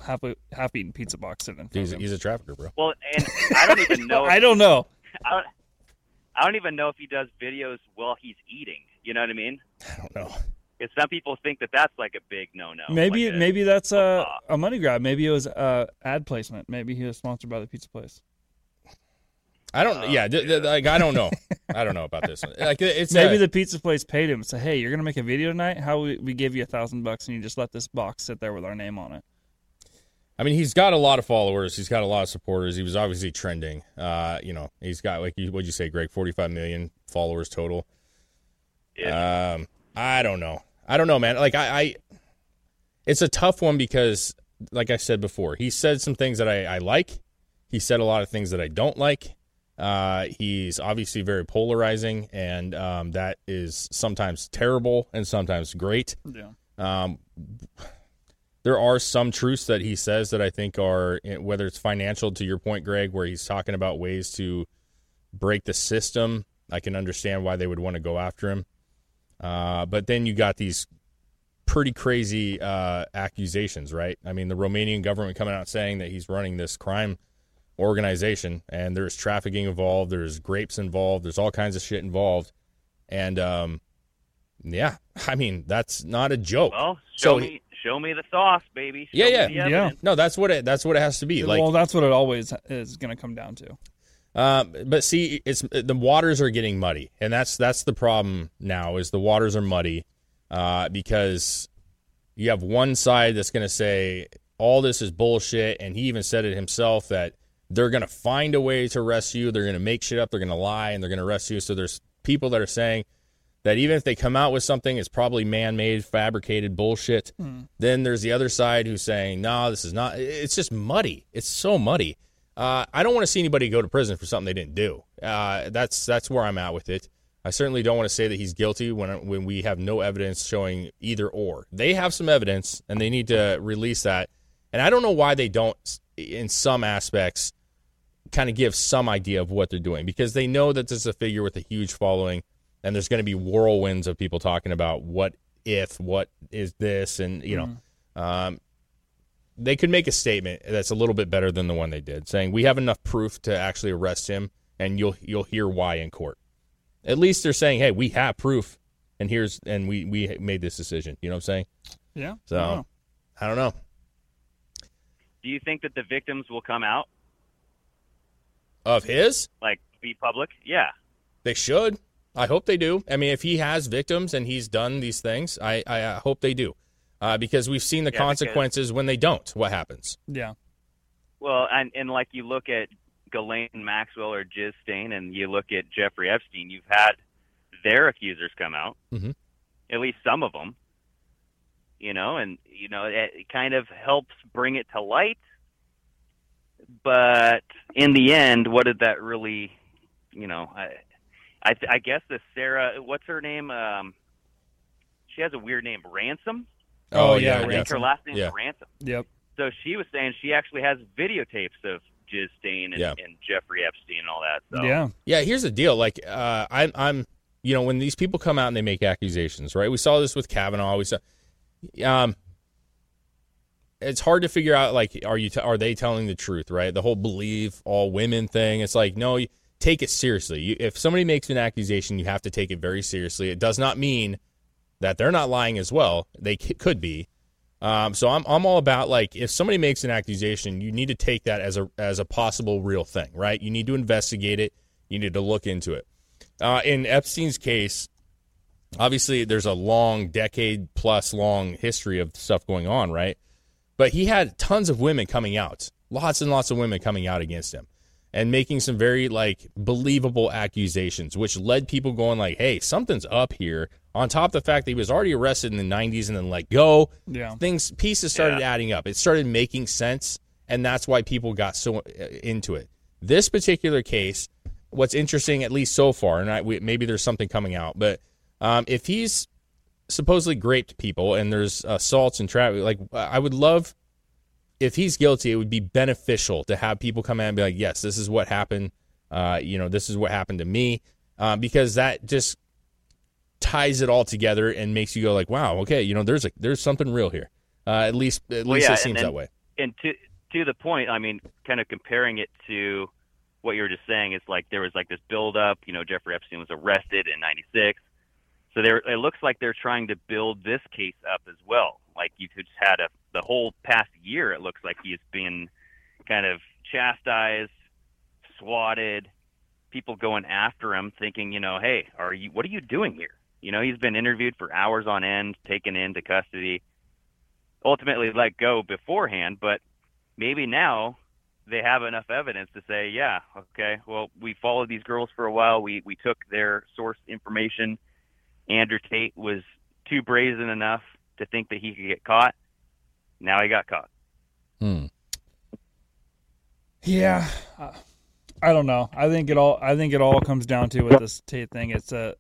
half a half-eaten pizza box in front
he's
of him.
he's a trafficker, bro.
well, and I don't even [LAUGHS] know.
I don't know.
I don't, I don't even know if he does videos while he's eating. You know what I mean?
I don't know.
Because some people think that that's like a big no-no.
Maybe
like a-
maybe that's a, a money grab. Maybe it was uh, ad placement. Maybe he was sponsored by the pizza place.
I don't. yeah, d- d- like I don't know. I don't know about this. One. Like it's
Maybe
a-
the pizza place paid him. Say, hey, you're gonna make a video tonight. How we, we give you a thousand bucks and you just let this box sit there with our name on it.
I mean, he's got a lot of followers. He's got a lot of supporters. He was obviously trending. Uh, you know, he's got like what'd you say, Greg? Forty-five million followers total. Um, I don't know. I don't know, man. Like I, I, it's a tough one because, like I said before, he said some things that I, I like. He said a lot of things that I don't like. Uh, he's obviously very polarizing, and um, that is sometimes terrible and sometimes great.
Yeah.
Um, there are some truths that he says that I think are whether it's financial to your point, Greg, where he's talking about ways to break the system. I can understand why they would want to go after him. Uh, but then you got these pretty crazy uh, accusations, right? I mean, the Romanian government coming out saying that he's running this crime organization and there's trafficking involved, there's grapes involved, there's all kinds of shit involved. And um, yeah, [LAUGHS] I mean, that's not a joke.
Well, show
So-
me, show me the sauce, baby. Show
yeah,
me
yeah. No, that's what it. That's what it has to be. Like,
well, that's what it always is going to come down to.
Um, but see, it's the waters are getting muddy, and that's that's the problem now. Is the waters are muddy uh, because you have one side that's going to say all this is bullshit, and he even said it himself that they're going to find a way to arrest you. They're going to make shit up. They're going to lie, and they're going to arrest you. So there's people that are saying that even if they come out with something, it's probably man-made, fabricated bullshit. Then there's the other side who's saying, "No, this is not." It's just muddy. It's so muddy. Uh, I don't want to see anybody go to prison for something they didn't do. Uh, that's that's where I'm at with it. I certainly don't want to say that he's guilty when when we have no evidence showing either or. They have some evidence and they need to release that. And I don't know why they don't, in some aspects, kind of give some idea of what they're doing because they know that this is a figure with a huge following and there's going to be whirlwinds of people talking about what if, what is this, and you know, um, they could make a statement that's a little bit better than the one they did, saying we have enough proof to actually arrest him, and you'll you'll hear why in court. At least they're saying, hey, we have proof, and here's and we we made this decision. You know what I'm saying?
Yeah.
So
I don't know.
I don't know.
Do you think that the victims will come out,
Of his,
like be public? Yeah.
they should. I hope they do. I mean, if he has victims and he's done these things, I I hope they do, uh, because we've seen the
Yeah, because-
consequences when they don't. What happens?
Yeah.
Well, and and like you look at Ghislaine Maxwell or Jiz Stain, and you look at Jeffrey Epstein, you've had their accusers come out,
Mhm.
at least some of them. You know, and you know it, it kind of helps bring it to light. But in the end, what did that really? You know, I, I, I guess the Sarah, what's her name? Um, she has a weird name, Ransome.
Oh,
Oh,
yeah,
yeah,
I think her last name
Yeah.
is Ransome.
Yep.
So she was saying she actually has videotapes of Jiz Stain and,
Yeah.
and Jeffrey Epstein and all that. So
Yeah.
Yeah, here's the deal. Like, uh, I'm, I'm, you know, when these people come out and they make accusations, right? We saw this with Kavanaugh. We saw, um, it's hard to figure out. Like, are you, t- are they telling the truth, right? The whole believe all women thing. It's like, no, you take it seriously. You, if somebody makes an accusation, you have to take it very seriously. It does not mean that they're not lying as well. They c- could be. Um, so I'm I'm all about like if somebody makes an accusation, you need to take that as a as a possible real thing, right? You need to investigate it. You need to look into it. Uh, in Epstein's case, obviously there's a long decade plus long history of stuff going on, right? But he had tons of women coming out, lots and lots of women coming out against him and making some very like believable accusations, which led people going like, "Hey, something's up here." On top of the fact that he was already arrested in the '90s and then let go,
Yeah.
things pieces started adding up. It started making sense, and that's why people got so uh, into it. This particular case, what's interesting, at least so far, and I, we, maybe there's something coming out, but um, if he's supposedly raped people and there's assaults and traffic, like I would love if he's guilty, it would be beneficial to have people come out and be like, yes, this is what happened. Uh, you know, this is what happened to me, uh, because that just ties it all together and makes you go like, wow, okay, you know, there's a there's something real here. Uh, at least at
Well,
least
yeah,
it seems
then-
that way.
and to to the point, I mean, kind of comparing it to what you were just saying, it's like there was like this build up. You know, Jeffrey Epstein was arrested in '96, so there it looks like they're trying to build this case up as well. Like you've just had a the whole past year, it looks like he's been kind of chastised, swatted, people going after him, thinking, you know, hey, are you? What are you doing here? You know, he's been interviewed for hours on end, taken into custody ultimately let go beforehand, but maybe now they have enough evidence to say, yeah, okay, well, we followed these girls for a while. We we took their source information. Andrew Tate was too brazen enough to think that he could get caught. Now he got caught.
Hmm.
Yeah, uh, I don't know. I think it all. I think it all comes down to with this Tate thing. It's a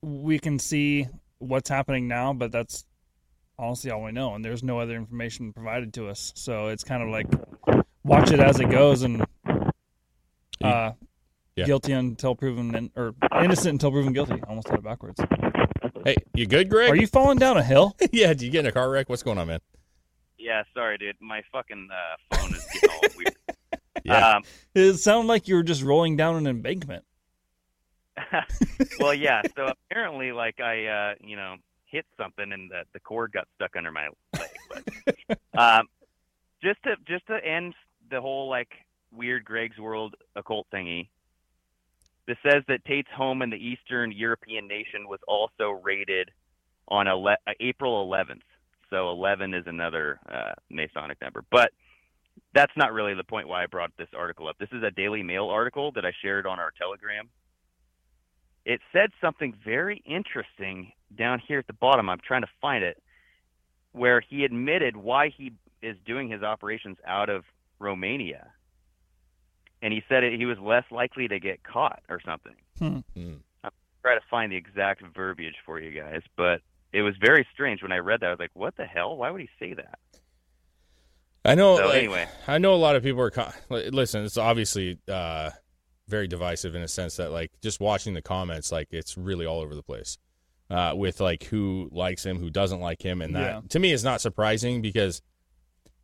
we can see what's happening now, but that's honestly all we know, and there's no other information provided to us. So it's kind of like watch it as it goes, and uh,
Yeah.
guilty until proven, in, or innocent until proven guilty. Almost said it backwards.
Hey, you good, Greg?
Are you falling down a hill? [LAUGHS]
yeah, did you get in a car wreck? What's going on, man?
Yeah, sorry, dude. My fucking uh, phone is getting all weird. [LAUGHS]
Yeah.
Um,
It sounded like you were just rolling down an embankment. [LAUGHS]
well, yeah. So apparently, like I, uh, you know, hit something and the the cord got stuck under my leg. But um, just to just to end the whole like weird Greg's World occult thingy. This says that Tate's home in the Eastern European nation was also raided on ele- uh, April 11th. So 11 is another uh, Masonic number, but that's not really the point why I brought this article up. This is a Daily Mail article that I shared on our Telegram it said something very interesting down here at the bottom. I'm trying to find it, where he admitted why he is doing his operations out of Romania, and he said it, he was less likely to get caught or something.
Hmm.
I'm trying to find the exact verbiage for you guys, but it was very strange when I read that. I was like, "What the hell? Why would he say that?"
I know.
So
like,
anyway.
I know a lot of people are. Con- listen, it's obviously uh, very divisive in a sense that, like, just watching the comments, like, it's really all over the place uh, with like who likes him, who doesn't like him, and that
Yeah.
to me is not surprising because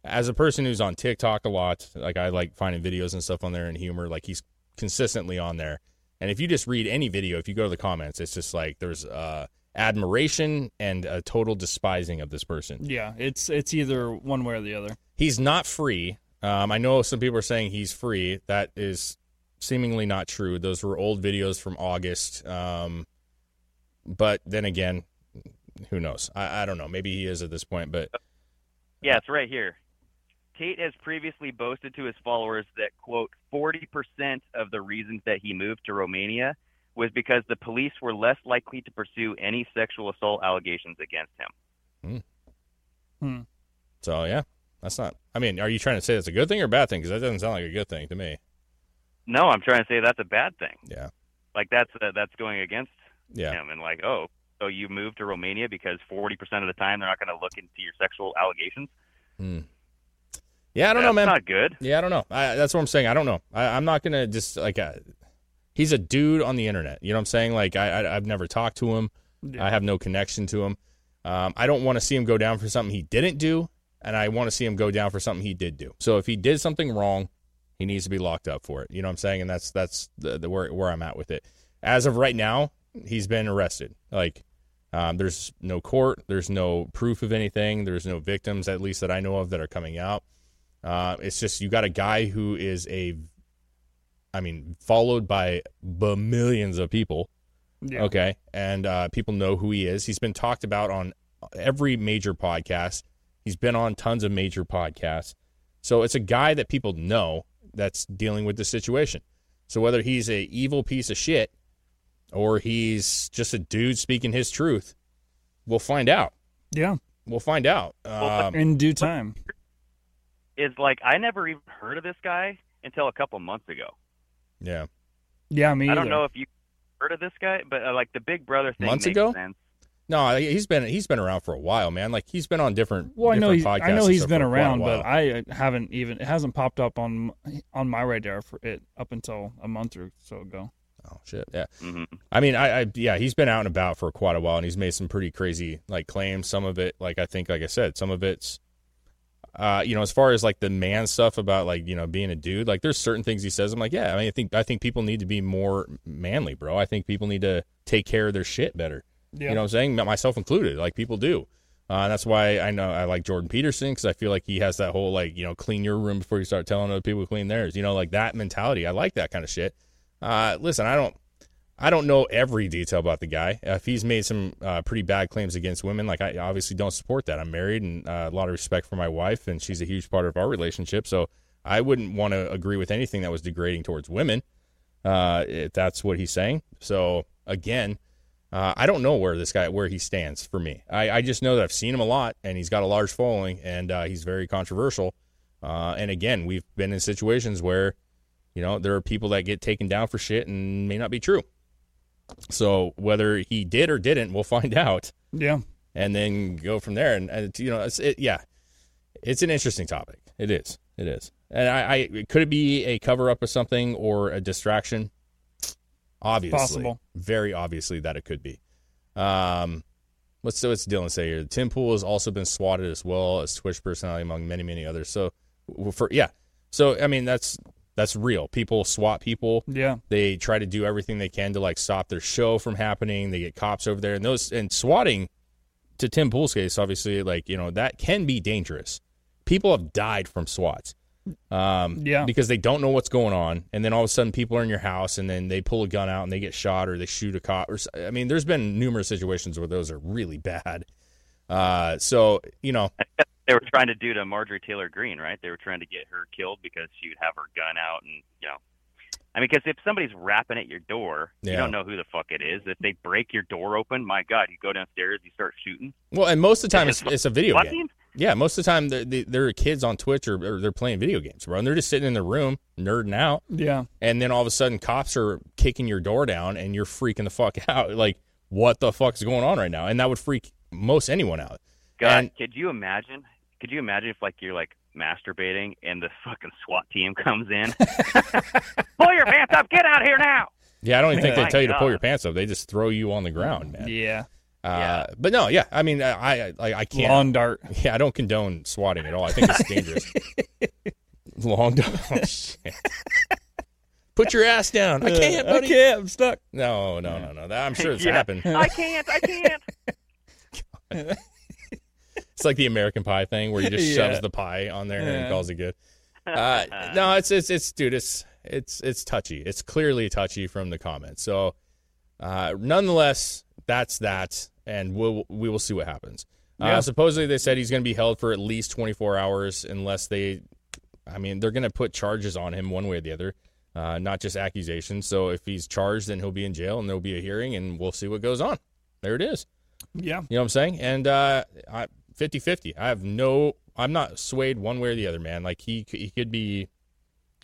as a person who's on TikTok a lot, like I like finding videos and stuff on there and humor, like he's consistently on there. And if you just read any video, if you go to the comments, it's just like there's uh, admiration and a total despising of this person.
Yeah, it's it's either one way or the other.
He's not free. Um, I know some people are saying he's free. That is seemingly not true. Those were old videos from August. Um, but then again, who knows? I, I don't know. Maybe he is at this point, but
Yeah, it's right here. Tate has previously boasted to his followers that, quote, 40% of the reasons that he moved to Romania was because the police were less likely to pursue any sexual assault allegations against him.
Hmm. Hmm.
so yeah, that's not. I mean, are you trying to say that's a good thing or a bad thing? Because that doesn't sound like a good thing to me.
No, I'm trying to say that's a bad thing.
Yeah.
Like that's uh, that's going against
Yeah.
him and like, oh, so you moved to Romania because 40% of the time they're not going to look into your sexual allegations.
Hmm. Yeah, I don't know,
That's
man.
not good.
Yeah, I don't know. I, that's what I'm saying. I don't know. I, I'm not gonna just like. Uh, he's a dude on the internet. You know what I'm saying? Like I, I I've never talked to him.
Yeah.
I have no connection to him. Um, I don't want to see him go down for something he didn't do, and I want to see him go down for something he did do. So if he did something wrong, he needs to be locked up for it. You know what I'm saying? And that's that's the, the where where I'm at with it. As of right now, he's been arrested. Like um, there's no court, there's no proof of anything, there's no victims at least that I know of that are coming out. Uh, it's just you got a guy who is a, I mean, followed by b- millions of people.
Yeah.
Okay, and uh, people know who he is. He's been talked about on every major podcast. He's been on tons of major podcasts. So it's a guy that people know that's dealing with the situation. So whether he's a evil piece of shit or he's just a dude speaking his truth, we'll find out.
Yeah,
We'll find out. Um,
in due time.
Is like I never even heard of this guy until a couple months ago.
yeah.
Yeah, me
I don't know if you heard of this guy, but uh, like the Big Brother thing
Months ago?
sense.
No, he's been he's been around for a while, man. Like he's been on different.
Well, I know
different
he's, I know
and
he's
stuff
been
for quite a
around, but I haven't even it hasn't popped up on on my radar for it up until a month or so ago.
Oh shit, yeah.
hmm
I mean, I, I yeah, he's been out and about for quite a while, and he's made some pretty crazy like claims. Some of it, like I think, like I said, some of it's, uh, you know, as far as like the man stuff about like you know being a dude, like there's certain things he says. I'm like, yeah, I mean, I think I think people need to be more manly, bro. I think people need to take care of their shit better.
Yeah.
You know what I'm saying? Myself included. Like people do. Uh, that's why I know I like Jordan Peterson because I feel like he has that whole like you know clean your room before you start telling other people to clean theirs. You know, like that mentality. I like that kind of shit. Uh, listen, I don't, I don't know every detail about the guy. If he's made some uh, pretty bad claims against women, like I obviously don't support that. I'm married and uh, a lot of respect for my wife, and she's a huge part of our relationship. So I wouldn't want to agree with anything that was degrading towards women. Uh, if that's what he's saying. So again, uh, I don't know where this guy where he stands for me. I, I just know that I've seen him a lot, and he's got a large following, and uh, he's very controversial. Uh, and again, we've been in situations where, you know, there are people that get taken down for shit and may not be true. So whether he did or didn't, we'll find out,
Yeah.
and then go from there. And, and you know, it's, it, yeah, it's an interesting topic. It is. It is. And I, I could it be a cover up of something or a distraction? Obviously,
Possible.
very obviously that it could be. Um, what's what's Dylan say here? Tim Pool has also been swatted as well as Twitch personality among many many others. So for yeah, so I mean that's that's real. People swat people.
Yeah.
They try to do everything they can to like stop their show from happening. They get cops over there, and those and swatting to Tim Pool's case, obviously, like you know that can be dangerous. People have died from swats. Um,
Yeah.
because they don't know what's going on, and then all of a sudden people are in your house, and then they pull a gun out and they get shot, or they shoot a cop. Or s- I mean, there's been numerous situations where those are really [LAUGHS] bad. Uh, so you know,
They were trying to do to Marjorie Taylor Greene, right? They were trying to get her killed because she would have her gun out, and you know, I mean, because if somebody's rapping at your door, you don't know who the fuck it is. If they break your door open, my God, you go downstairs, you start shooting.
Well, and most of the time it's,
It's
it's a video
SWAT
game.
team?
Yeah, most of the time they're, they- they're kids on Twitch or, or they're playing video games, bro. And they're just sitting in their room nerding out.
Yeah.
And then all of a sudden, cops are kicking your door down, and you're freaking the fuck [LAUGHS] out. Like, what the fuck is going on right now? And that would freak most anyone out.
God,
And-
could you imagine? Could you imagine if like you're like masturbating and the fucking SWAT team comes in? [LAUGHS] Pull your pants up! Get out of here now!
Yeah, I don't even think they tell you to pull your pants up. They just throw you on the ground, man.
Yeah.
Uh, But no, yeah, I mean, I I, I, I can't.
Lawn dart.
Yeah, I don't condone swatting at all. I think it's dangerous. [LAUGHS] Long dart. Oh, shit. Put your ass down. I can't,
Uh, I
buddy.
can't. I'm stuck.
No, no, no, no. That- I'm sure it's
Yeah.
happened.
I can't. I can't. [LAUGHS]
It's like the American Pie thing where he just
Yeah.
shoves the pie on there and
Yeah.
calls it good. [LAUGHS] Uh, no, it's it's it's dude, it's it's it's touchy. It's clearly touchy from the comments. So, uh, nonetheless, that's that, and we'll we will see what happens.
Yeah.
Uh, supposedly, they said he's going to be held for at least 24 hours, unless they, I mean, they're going to put charges on him one way or the other, uh, not just accusations. So if he's charged, then he'll be in jail, and there'll be a hearing, and we'll see what goes on. There it is.
Yeah.
You know what I'm saying? And uh, I 50-50. I have no. I'm not swayed one way or the other, man. Like he he could be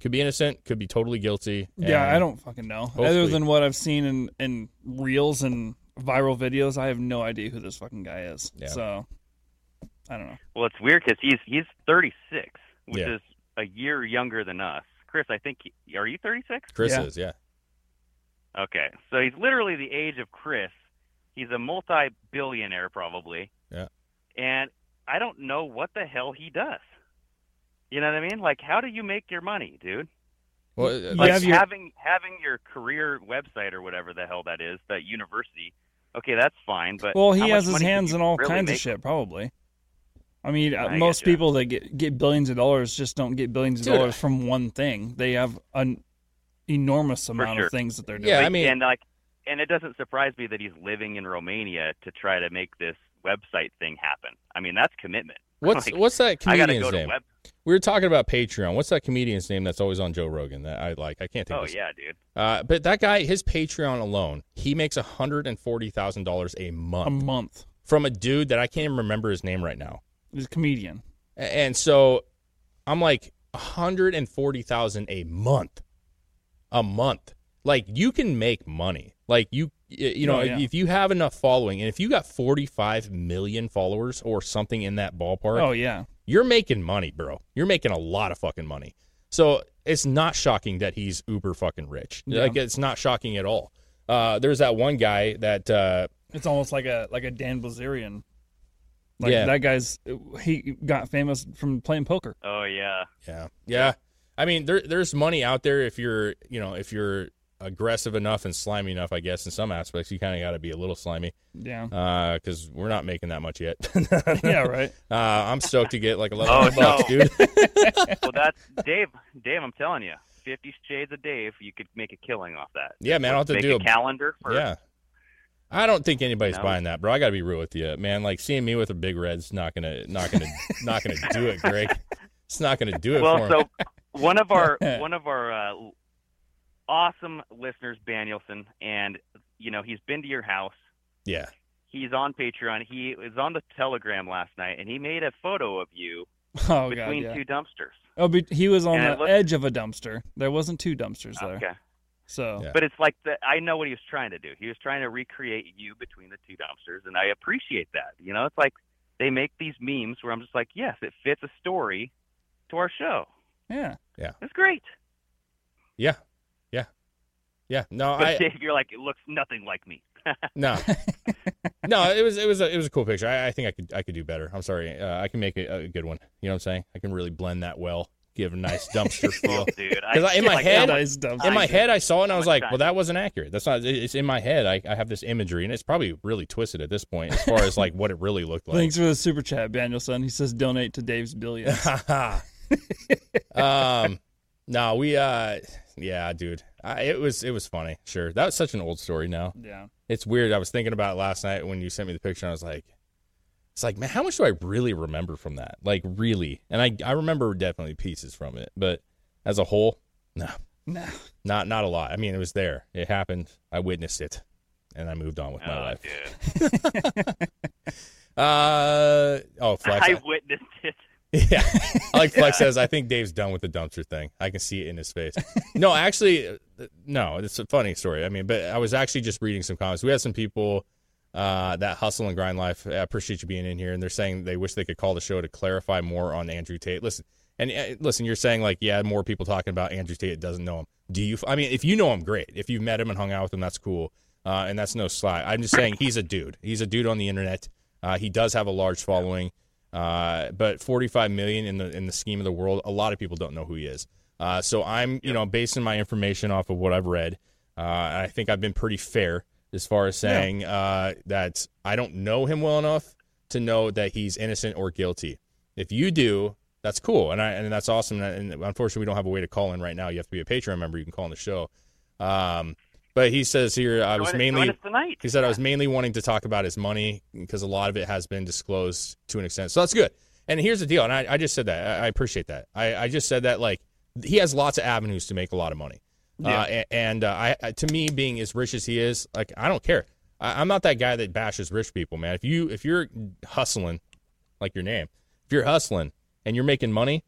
could be innocent, could be totally guilty.
Yeah, I don't fucking know.
hopefully-
Other than what I've seen in, in reels and viral videos, I have no idea who this fucking guy is.
Yeah.
So, I don't know.
Well, it's weird because he's he's 36, which
Yeah.
is a year younger than us. Chris, I think he- are you 36?
Chris
Yeah.
is, yeah.
Okay, so he's literally the age of Chris. He's a multi-billionaire, probably.
Yeah.
And I don't know what the hell he does. You know what I mean? Like, how do you make your money, dude?
Well, uh,
You
Like
have your-
having having your career website or whatever the hell that is, that university. Okay, that's fine, but
Well, he has his hands in all
really
kinds
make?
of shit, probably. I mean, uh
I
most people that get get billions of dollars just don't get billions of
Dude.
dollars from one thing. They have an enormous amount
sure.
of things that they're doing.
Yeah, I mean-
and like, and it doesn't surprise me that he's living in Romania to try to make this website thing happen. I mean, that's commitment. [LAUGHS]
What's
Like,
what's that
I gotta
comedian's
go to
name?
web.
We were talking about Patreon. What's that comedian's name that's always on Joe Rogan that I like? I can't think.
Oh
of his-
yeah, dude.
Uh, but that guy, his Patreon alone, he makes hundred and forty thousand dollars a month.
a
month
month.
from a dude that I can't even remember his name right now.
He's a comedian.
And so I'm like, 140,000 a month. A month. Like you can make money. Like you y- you know,
Oh, yeah.
if you have enough following and if you got 45 million followers or something in that ballpark,
Oh yeah.
you're making money, bro. You're making a lot of fucking money. So it's not shocking that he's uber fucking rich.
Yeah.
Like it's not shocking at all. Uh, there's that one guy that uh,
It's almost like a like a Dan Bilzerian. Like
Yeah.
that guy's he got famous from playing poker.
Oh yeah.
Yeah, yeah. I mean, there there's money out there if you're you know if you're aggressive enough and slimy enough. I guess in some aspects you kind of got to be a little slimy
Yeah.
because we're not making that much yet. [LAUGHS]
yeah, right. [LAUGHS]
Uh, I'm stoked to get like eleven
Oh,
hundred bucks,
no.
dude. [LAUGHS]
well, that's Dave. Dave, I'm telling you, Fifty Shades of Dave. You could make a killing off that.
Yeah, man, I'll have to
make
do
a
a-
calendar. For,
yeah. I don't think anybody's
No.
buying that, bro. I got to be real with you, man. Like seeing me with a big red's not gonna, not gonna, not gonna do it, Greg. It's not gonna do it
Well,
for
so
him.
one of our one of our uh, awesome listeners, Danielson, and you know he's been to your house.
Yeah,
He's on Patreon. He was on the Telegram last night, and he made a photo of you [LAUGHS]
Oh god.
between
Yeah.
two dumpsters.
Oh, but he was on
And
the
looked-
edge of a dumpster. There wasn't two dumpsters there.
Okay.
So
Yeah.
But it's like the, I know what he was trying to do. He was trying to recreate you between the two dumpsters, and I appreciate that. You know, it's like they make these memes where I'm just like, yes, it fits a story to our show.
yeah.
Yeah, it's great.
yeah, yeah, yeah. No,
But
I
Dave, you're like, it looks nothing like me. [LAUGHS]
no, no. It was it was a, it was a cool picture. I, I think I could I could do better. I'm sorry. Uh, I can make a, a good one. You know what I'm saying? I can really blend that well. Give a nice [LAUGHS] dumpster feel.
dude.
Because in my
like,
head,
how
Nice dumpster.
in my head, I saw it and I was like, "Well, that wasn't accurate. That's not. It's in my head. I, I have this imagery, and it's probably really twisted at this point as far as like what it really looked like."
Thanks for the super chat, Danielson. He says donate to Dave's billion. [LAUGHS]
um, no, we uh, yeah, dude, I, it was it was funny. Sure, that was such an old story now.
yeah.
It's weird. I was thinking about it last night when you sent me the picture. And I was like, it's like, man, how much do I really remember from that? Like, really? And I I remember definitely pieces from it, but as a whole, no.
No.
Not not a lot. I mean, it was there. It happened. I witnessed it, and I moved on with my
Oh,
life. [LAUGHS] uh oh, Flex.
I witnessed it.
Yeah, like [LAUGHS] Flex says, I think Dave's done with the dumpster thing. I can see it in his face. No, [LAUGHS] actually, uh, no, it's a funny story. I mean, but I was actually just reading some comments. We had some people uh, that hustle and grind life. I appreciate you being in here, and they're saying they wish they could call the show to clarify more on Andrew Tate. Listen, and uh, listen, you're saying like, yeah, more people talking about Andrew Tate doesn't know him. Do you? I mean, if you know him, great. If you've met him and hung out with him, that's cool. Uh, and that's no sly. I'm just saying he's a dude. He's a dude on the internet. Uh, he does have a large following. Uh, but 45 million in the in the scheme of the world, a lot of people don't know who he is. Uh, so I'm, you know, basing my information off of what I've read. Uh, I think I've been pretty fair as far as saying uh, that I don't know him well enough to know that he's innocent or guilty. If you do, that's cool, and I and that's awesome. And unfortunately, we don't have a way to call in right now. You have to be a Patreon member. You can call in the show. Um, but he says here I was mainly
join us tonight.
he said I was mainly wanting to talk about his money because a lot of it has been disclosed to an extent. So that's good. And here's the deal, and I, I just said that. I, I appreciate that. I, I just said that like he has lots of avenues to make a lot of money.
Yeah.
Uh, and uh, I, I- to me, being as rich as he is, like I don't care. I, I'm not that guy that bashes rich people, man. If you if you're hustling, like your name, if you're hustling and you're making money,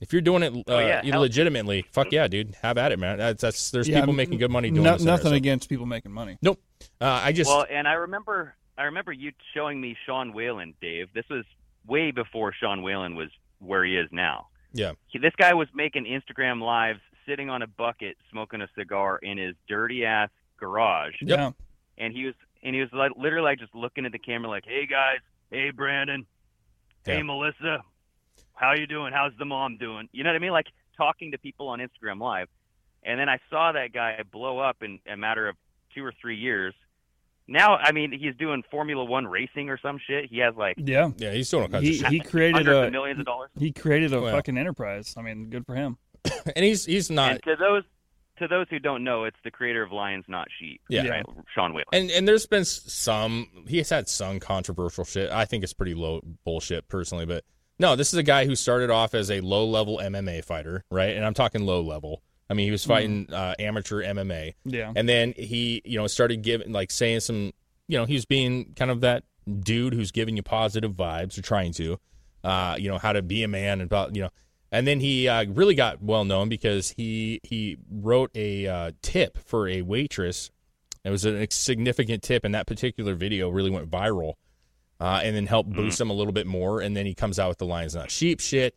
if you're doing it uh,
Oh, yeah,
legitimately, fuck yeah, dude, have at it, man. That's, that's there's
Yeah,
people
m-
making good money doing
no-
this. in there,
nothing
so-
against people making money.
Nope. Uh, I just
well, and I remember I remember you showing me Sean Whalen, Dave. This was way before Sean Whalen was where he is now.
yeah.
He, this guy was making Instagram lives, sitting on a bucket, smoking a cigar in his dirty ass garage,
Yeah.
and he was and he was like literally like just looking at the camera, like, "Hey guys, hey Brandon, hey Melissa, how you doing? How's the mom doing?" You know what I mean? Like talking to people on Instagram Live. And then I saw that guy blow up in a matter of two or three years. Now, I mean, he's doing Formula One racing or some shit. He has like
Yeah.
Yeah, he's doing all kinds
He,
of shit.
he created a
of millions of dollars.
he created a
Well.
fucking enterprise. I mean, good for him. [COUGHS]
and he's he's not
and to those to those who don't know, it's the creator of Lions Not Sheep.
Yeah.
right? Sean Whalen.
and and there's been s- some he's had some controversial shit. I think it's pretty low bullshit personally, but no, this is a guy who started off as a low level MMA fighter, right? And I'm talking low level. I mean, he was fighting uh, amateur MMA,
Yeah.
and then he you know started giving like saying some you know he was being kind of that dude who's giving you positive vibes or trying to uh you know how to be a man and about you know and then he uh, really got well known because he he wrote a uh, tip for a waitress it was a significant tip and that particular video really went viral uh, and then help boost him a little bit more and then he comes out with the lions not sheep shit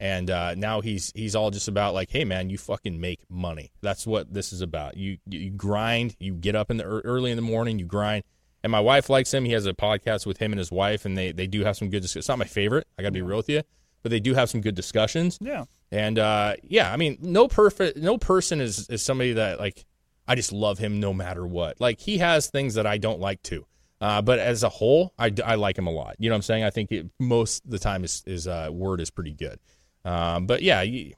and uh, now he's he's all just about like, hey man, you fucking make money. That's what this is about. You you grind. You get up in the early in the morning. You grind. And my wife likes him. He has a podcast with him and his wife, and they they do have some good. It's not my favorite. I got to be real with you, but they do have some good discussions.
Yeah.
And uh, yeah, I mean, no perfect, no person is is somebody that like I just love him no matter what. Like he has things that I don't like too. Uh, but as a whole, I, I like him a lot. You know what I'm saying? I think it, most of the time his, his uh, word is pretty good. Um, but yeah, you,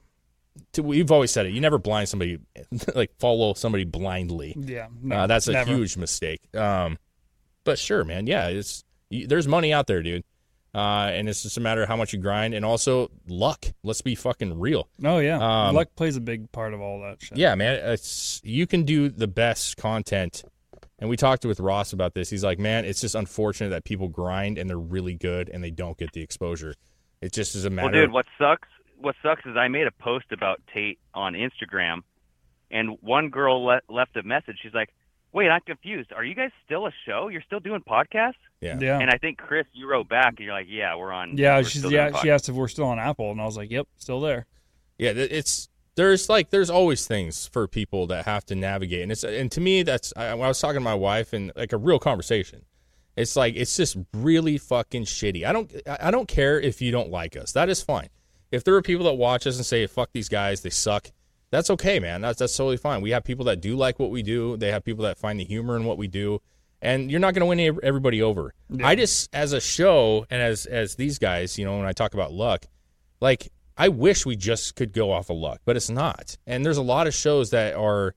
to, we've always said it. You never blind somebody, [LAUGHS] like follow somebody blindly.
Yeah. No,
uh, that's a
never.
huge mistake. Um, but sure, man. Yeah, it's you, there's money out there, dude. Uh, and it's just a matter of how much you grind and also luck. Let's be fucking real.
Oh yeah.
Um,
Luck plays a big part of all that shit.
Yeah, man. It's you can do the best content. And we talked with Ross about this. He's like, man, it's just unfortunate that people grind and they're really good and they don't get the exposure. It just is a matter.
Well, dude, what sucks? What sucks is I made a post about Tate on Instagram, and one girl le- left a message. She's like, "Wait, I'm confused. Are you guys still a show? You're still doing podcasts?"
yeah.
Yeah.
And I think Chris, you wrote back, and you're like, "Yeah, we're on."
yeah,
we're
she's yeah, she asked if we're still on Apple and I was like, "Yep, still there."
Yeah, it's there's like there's always things for people that have to navigate, and it's and to me that's I, I was talking to my wife and like a real conversation. It's like it's just really fucking shitty. I don't I I don't care if you don't like us. That is fine. If there are people that watch us and say fuck these guys, they suck. That's okay, man. That's that's totally fine. We have people that do like what we do. They have people that find the humor in what we do. And you're not going to win everybody over. I just as a show and as as these guys, you know, when I talk about luck, like I wish we just could go off of luck, but it's not. And there's a lot of shows that are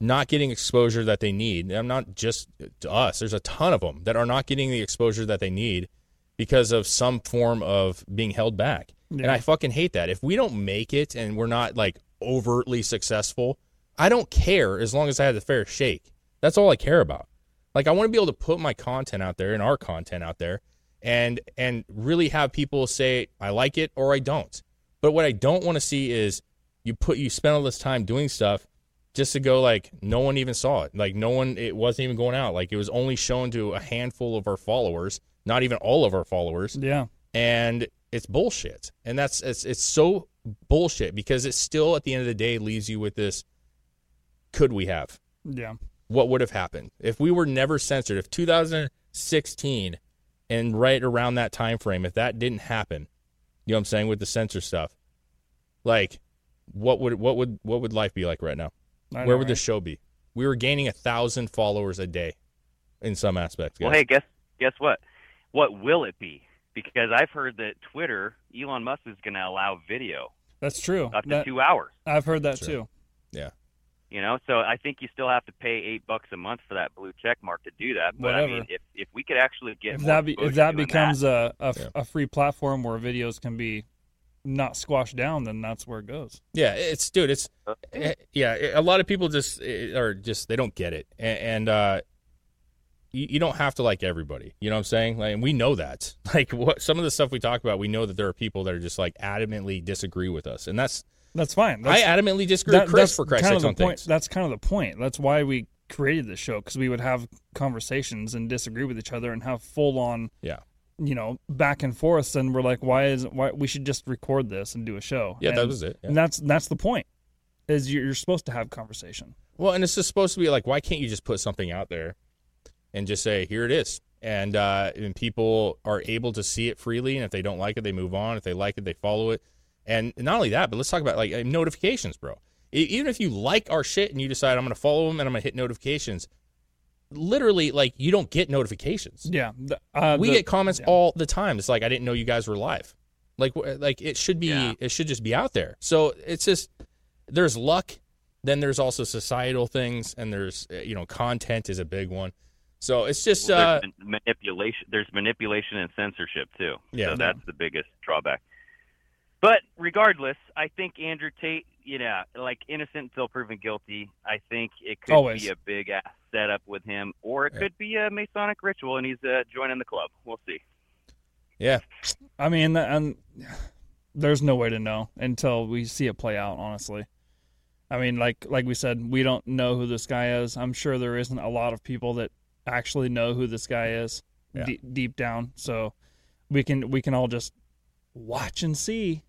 not getting exposure that they need. I'm not just to us. There's a ton of them that are not getting the exposure that they need because of some form of being held back. And I fucking hate that. If we don't make it and we're not like overtly successful, I don't care as long as I have the fair shake. That's all I care about. Like I want to be able to put my content out there and our content out there and and really have people say I like it or I don't. But what I don't want to see is you put you spend all this time doing stuff just to go like no one even saw it. Like no one it wasn't even going out. Like it was only shown to a handful of our followers, not even all of our followers.
Yeah.
And it's bullshit. And that's it's it's so bullshit because it still at the end of the day leaves you with this could we have?
Yeah.
What would have happened if we were never censored? If 2016 and right around that time frame, if that didn't happen, you know what I'm saying with the censor stuff, like what would what would what would life be like right now?
Know,
Where would the show be? We were gaining a thousand followers a day, in some aspects.
Well, hey, guess guess what? What will it be? Because I've heard that Twitter, Elon Musk is going to allow video
That's true.
up to
That-
two hours.
I've heard that
Sure.
too.
yeah,
You know, so I think you still have to pay eight bucks a month for that blue check mark to do that. But I mean, if if we could actually get
If
more
that be, if that becomes
uh,
a a,
Yeah.
a free platform where videos can be not squashed down, then that's where it goes.
yeah. It's dude. It's eh, yeah. A lot of people just eh, are just they don't get it, and, and uh, you, you don't have to like everybody. You know what I'm saying? Like, and we know that. [LAUGHS] Like, what some of the stuff we talk about, we know that there are people that are just like adamantly disagree with us, and that's
That's fine.
I adamantly disagree
that-
with Chris
that's
for Christ's
kind of
on
point.
things.
That's kind of the point. That's why we created this show because we would have conversations and disagree with each other and have full on
Yeah.
you know back and forth. And we're like, why is why we should just record this and do a show?
Yeah, that was it, yeah.
And that's that's the point. Is you're, you're supposed to have conversation.
Well, and it's just supposed to be like, why can't you just put something out there and just say, here it is? And, uh, and people are able to see it freely. And if they don't like it, they move on. If they like it, they follow it. And not only that, but let's talk about like uh, notifications, bro. E- Even if you like our shit and you decide I'm going to follow them and I'm going to hit notifications, literally, like you don't get notifications.
Yeah, the- uh,
we
the-
get comments all the time. It's like I didn't know you guys were live. Like like it should be
Yeah.
it should just be out there. So it's just there's luck, then there's also societal things and there's uh, you know content is a big one. So it's just
Well,
uh
there's man- manipulation. There's manipulation and censorship too.
Yeah.
so that's the biggest drawback. But regardless, I think Andrew Tate, you know, like innocent until proven guilty. I think it could
Always.
be a big ass setup with him, or it
Yeah.
could be a Masonic ritual, and he's uh, joining the club. We'll see.
yeah.
I mean, and there's no way to know until we see it play out. Honestly, I mean, like like we said, we don't know who this guy is. I'm sure there isn't a lot of people that actually know who this guy is
Yeah.
deep, deep down. So we can we can all just watch and see.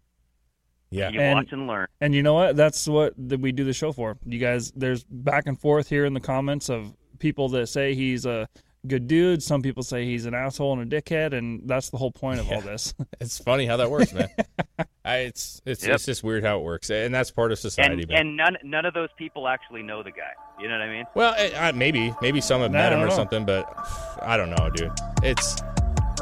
Yeah.
You
And-
watch and learn.
And you know what? That's what that we do the show for. You guys, there's back and forth here in the comments of people that say he's a good dude. Some people say he's an asshole and a dickhead, and that's the whole point of all this. [LAUGHS]
It's funny how that works, man. [LAUGHS] I, it's it's
Yep.
it's just weird how it works, and that's part of society.
And
man.
and none none of those people actually know the guy. You know what I mean?
well, eh, I, maybe maybe some have
Nah,
met
I
him or
know.
something, but [SIGHS] I don't know, dude. It's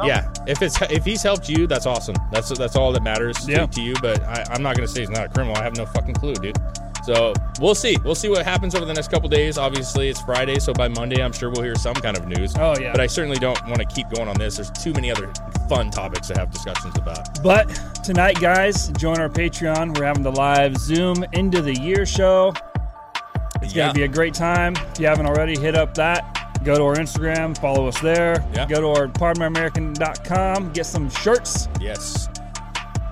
yeah. If it's if he's helped you, that's awesome. That's that's all that matters to-
Yeah.
to, you. But I, I'm not gonna say he's not a criminal. I have no fucking clue, dude. So we'll see. We'll see what happens over the next couple days. Obviously, it's Friday, so by Monday, I'm sure we'll hear some kind of news.
Oh, yeah.
But I certainly don't want to keep going on this. There's too many other fun topics to have discussions about.
But tonight, guys, join our Patreon. We're having the live Zoom into the year show. It's
Yeah.
going to be a great time. If you haven't already, hit up that. Go to our Instagram, follow us there.
Yeah.
Go to our pardonmyamerican.com, get some shirts.
Yes.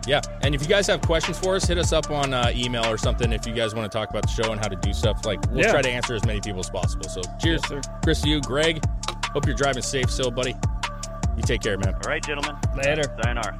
Yeah, and if you guys have questions for us, hit us up on uh, email or something. If you guys want to talk about the show and how to do stuff, like we'll
Yeah.
try to answer as many people as possible. So, cheers,
Yes, sir.
Chris, to you, Greg. Hope you're driving safe, still, buddy. You take care, man.
All right, gentlemen.
Later.
Sayonara.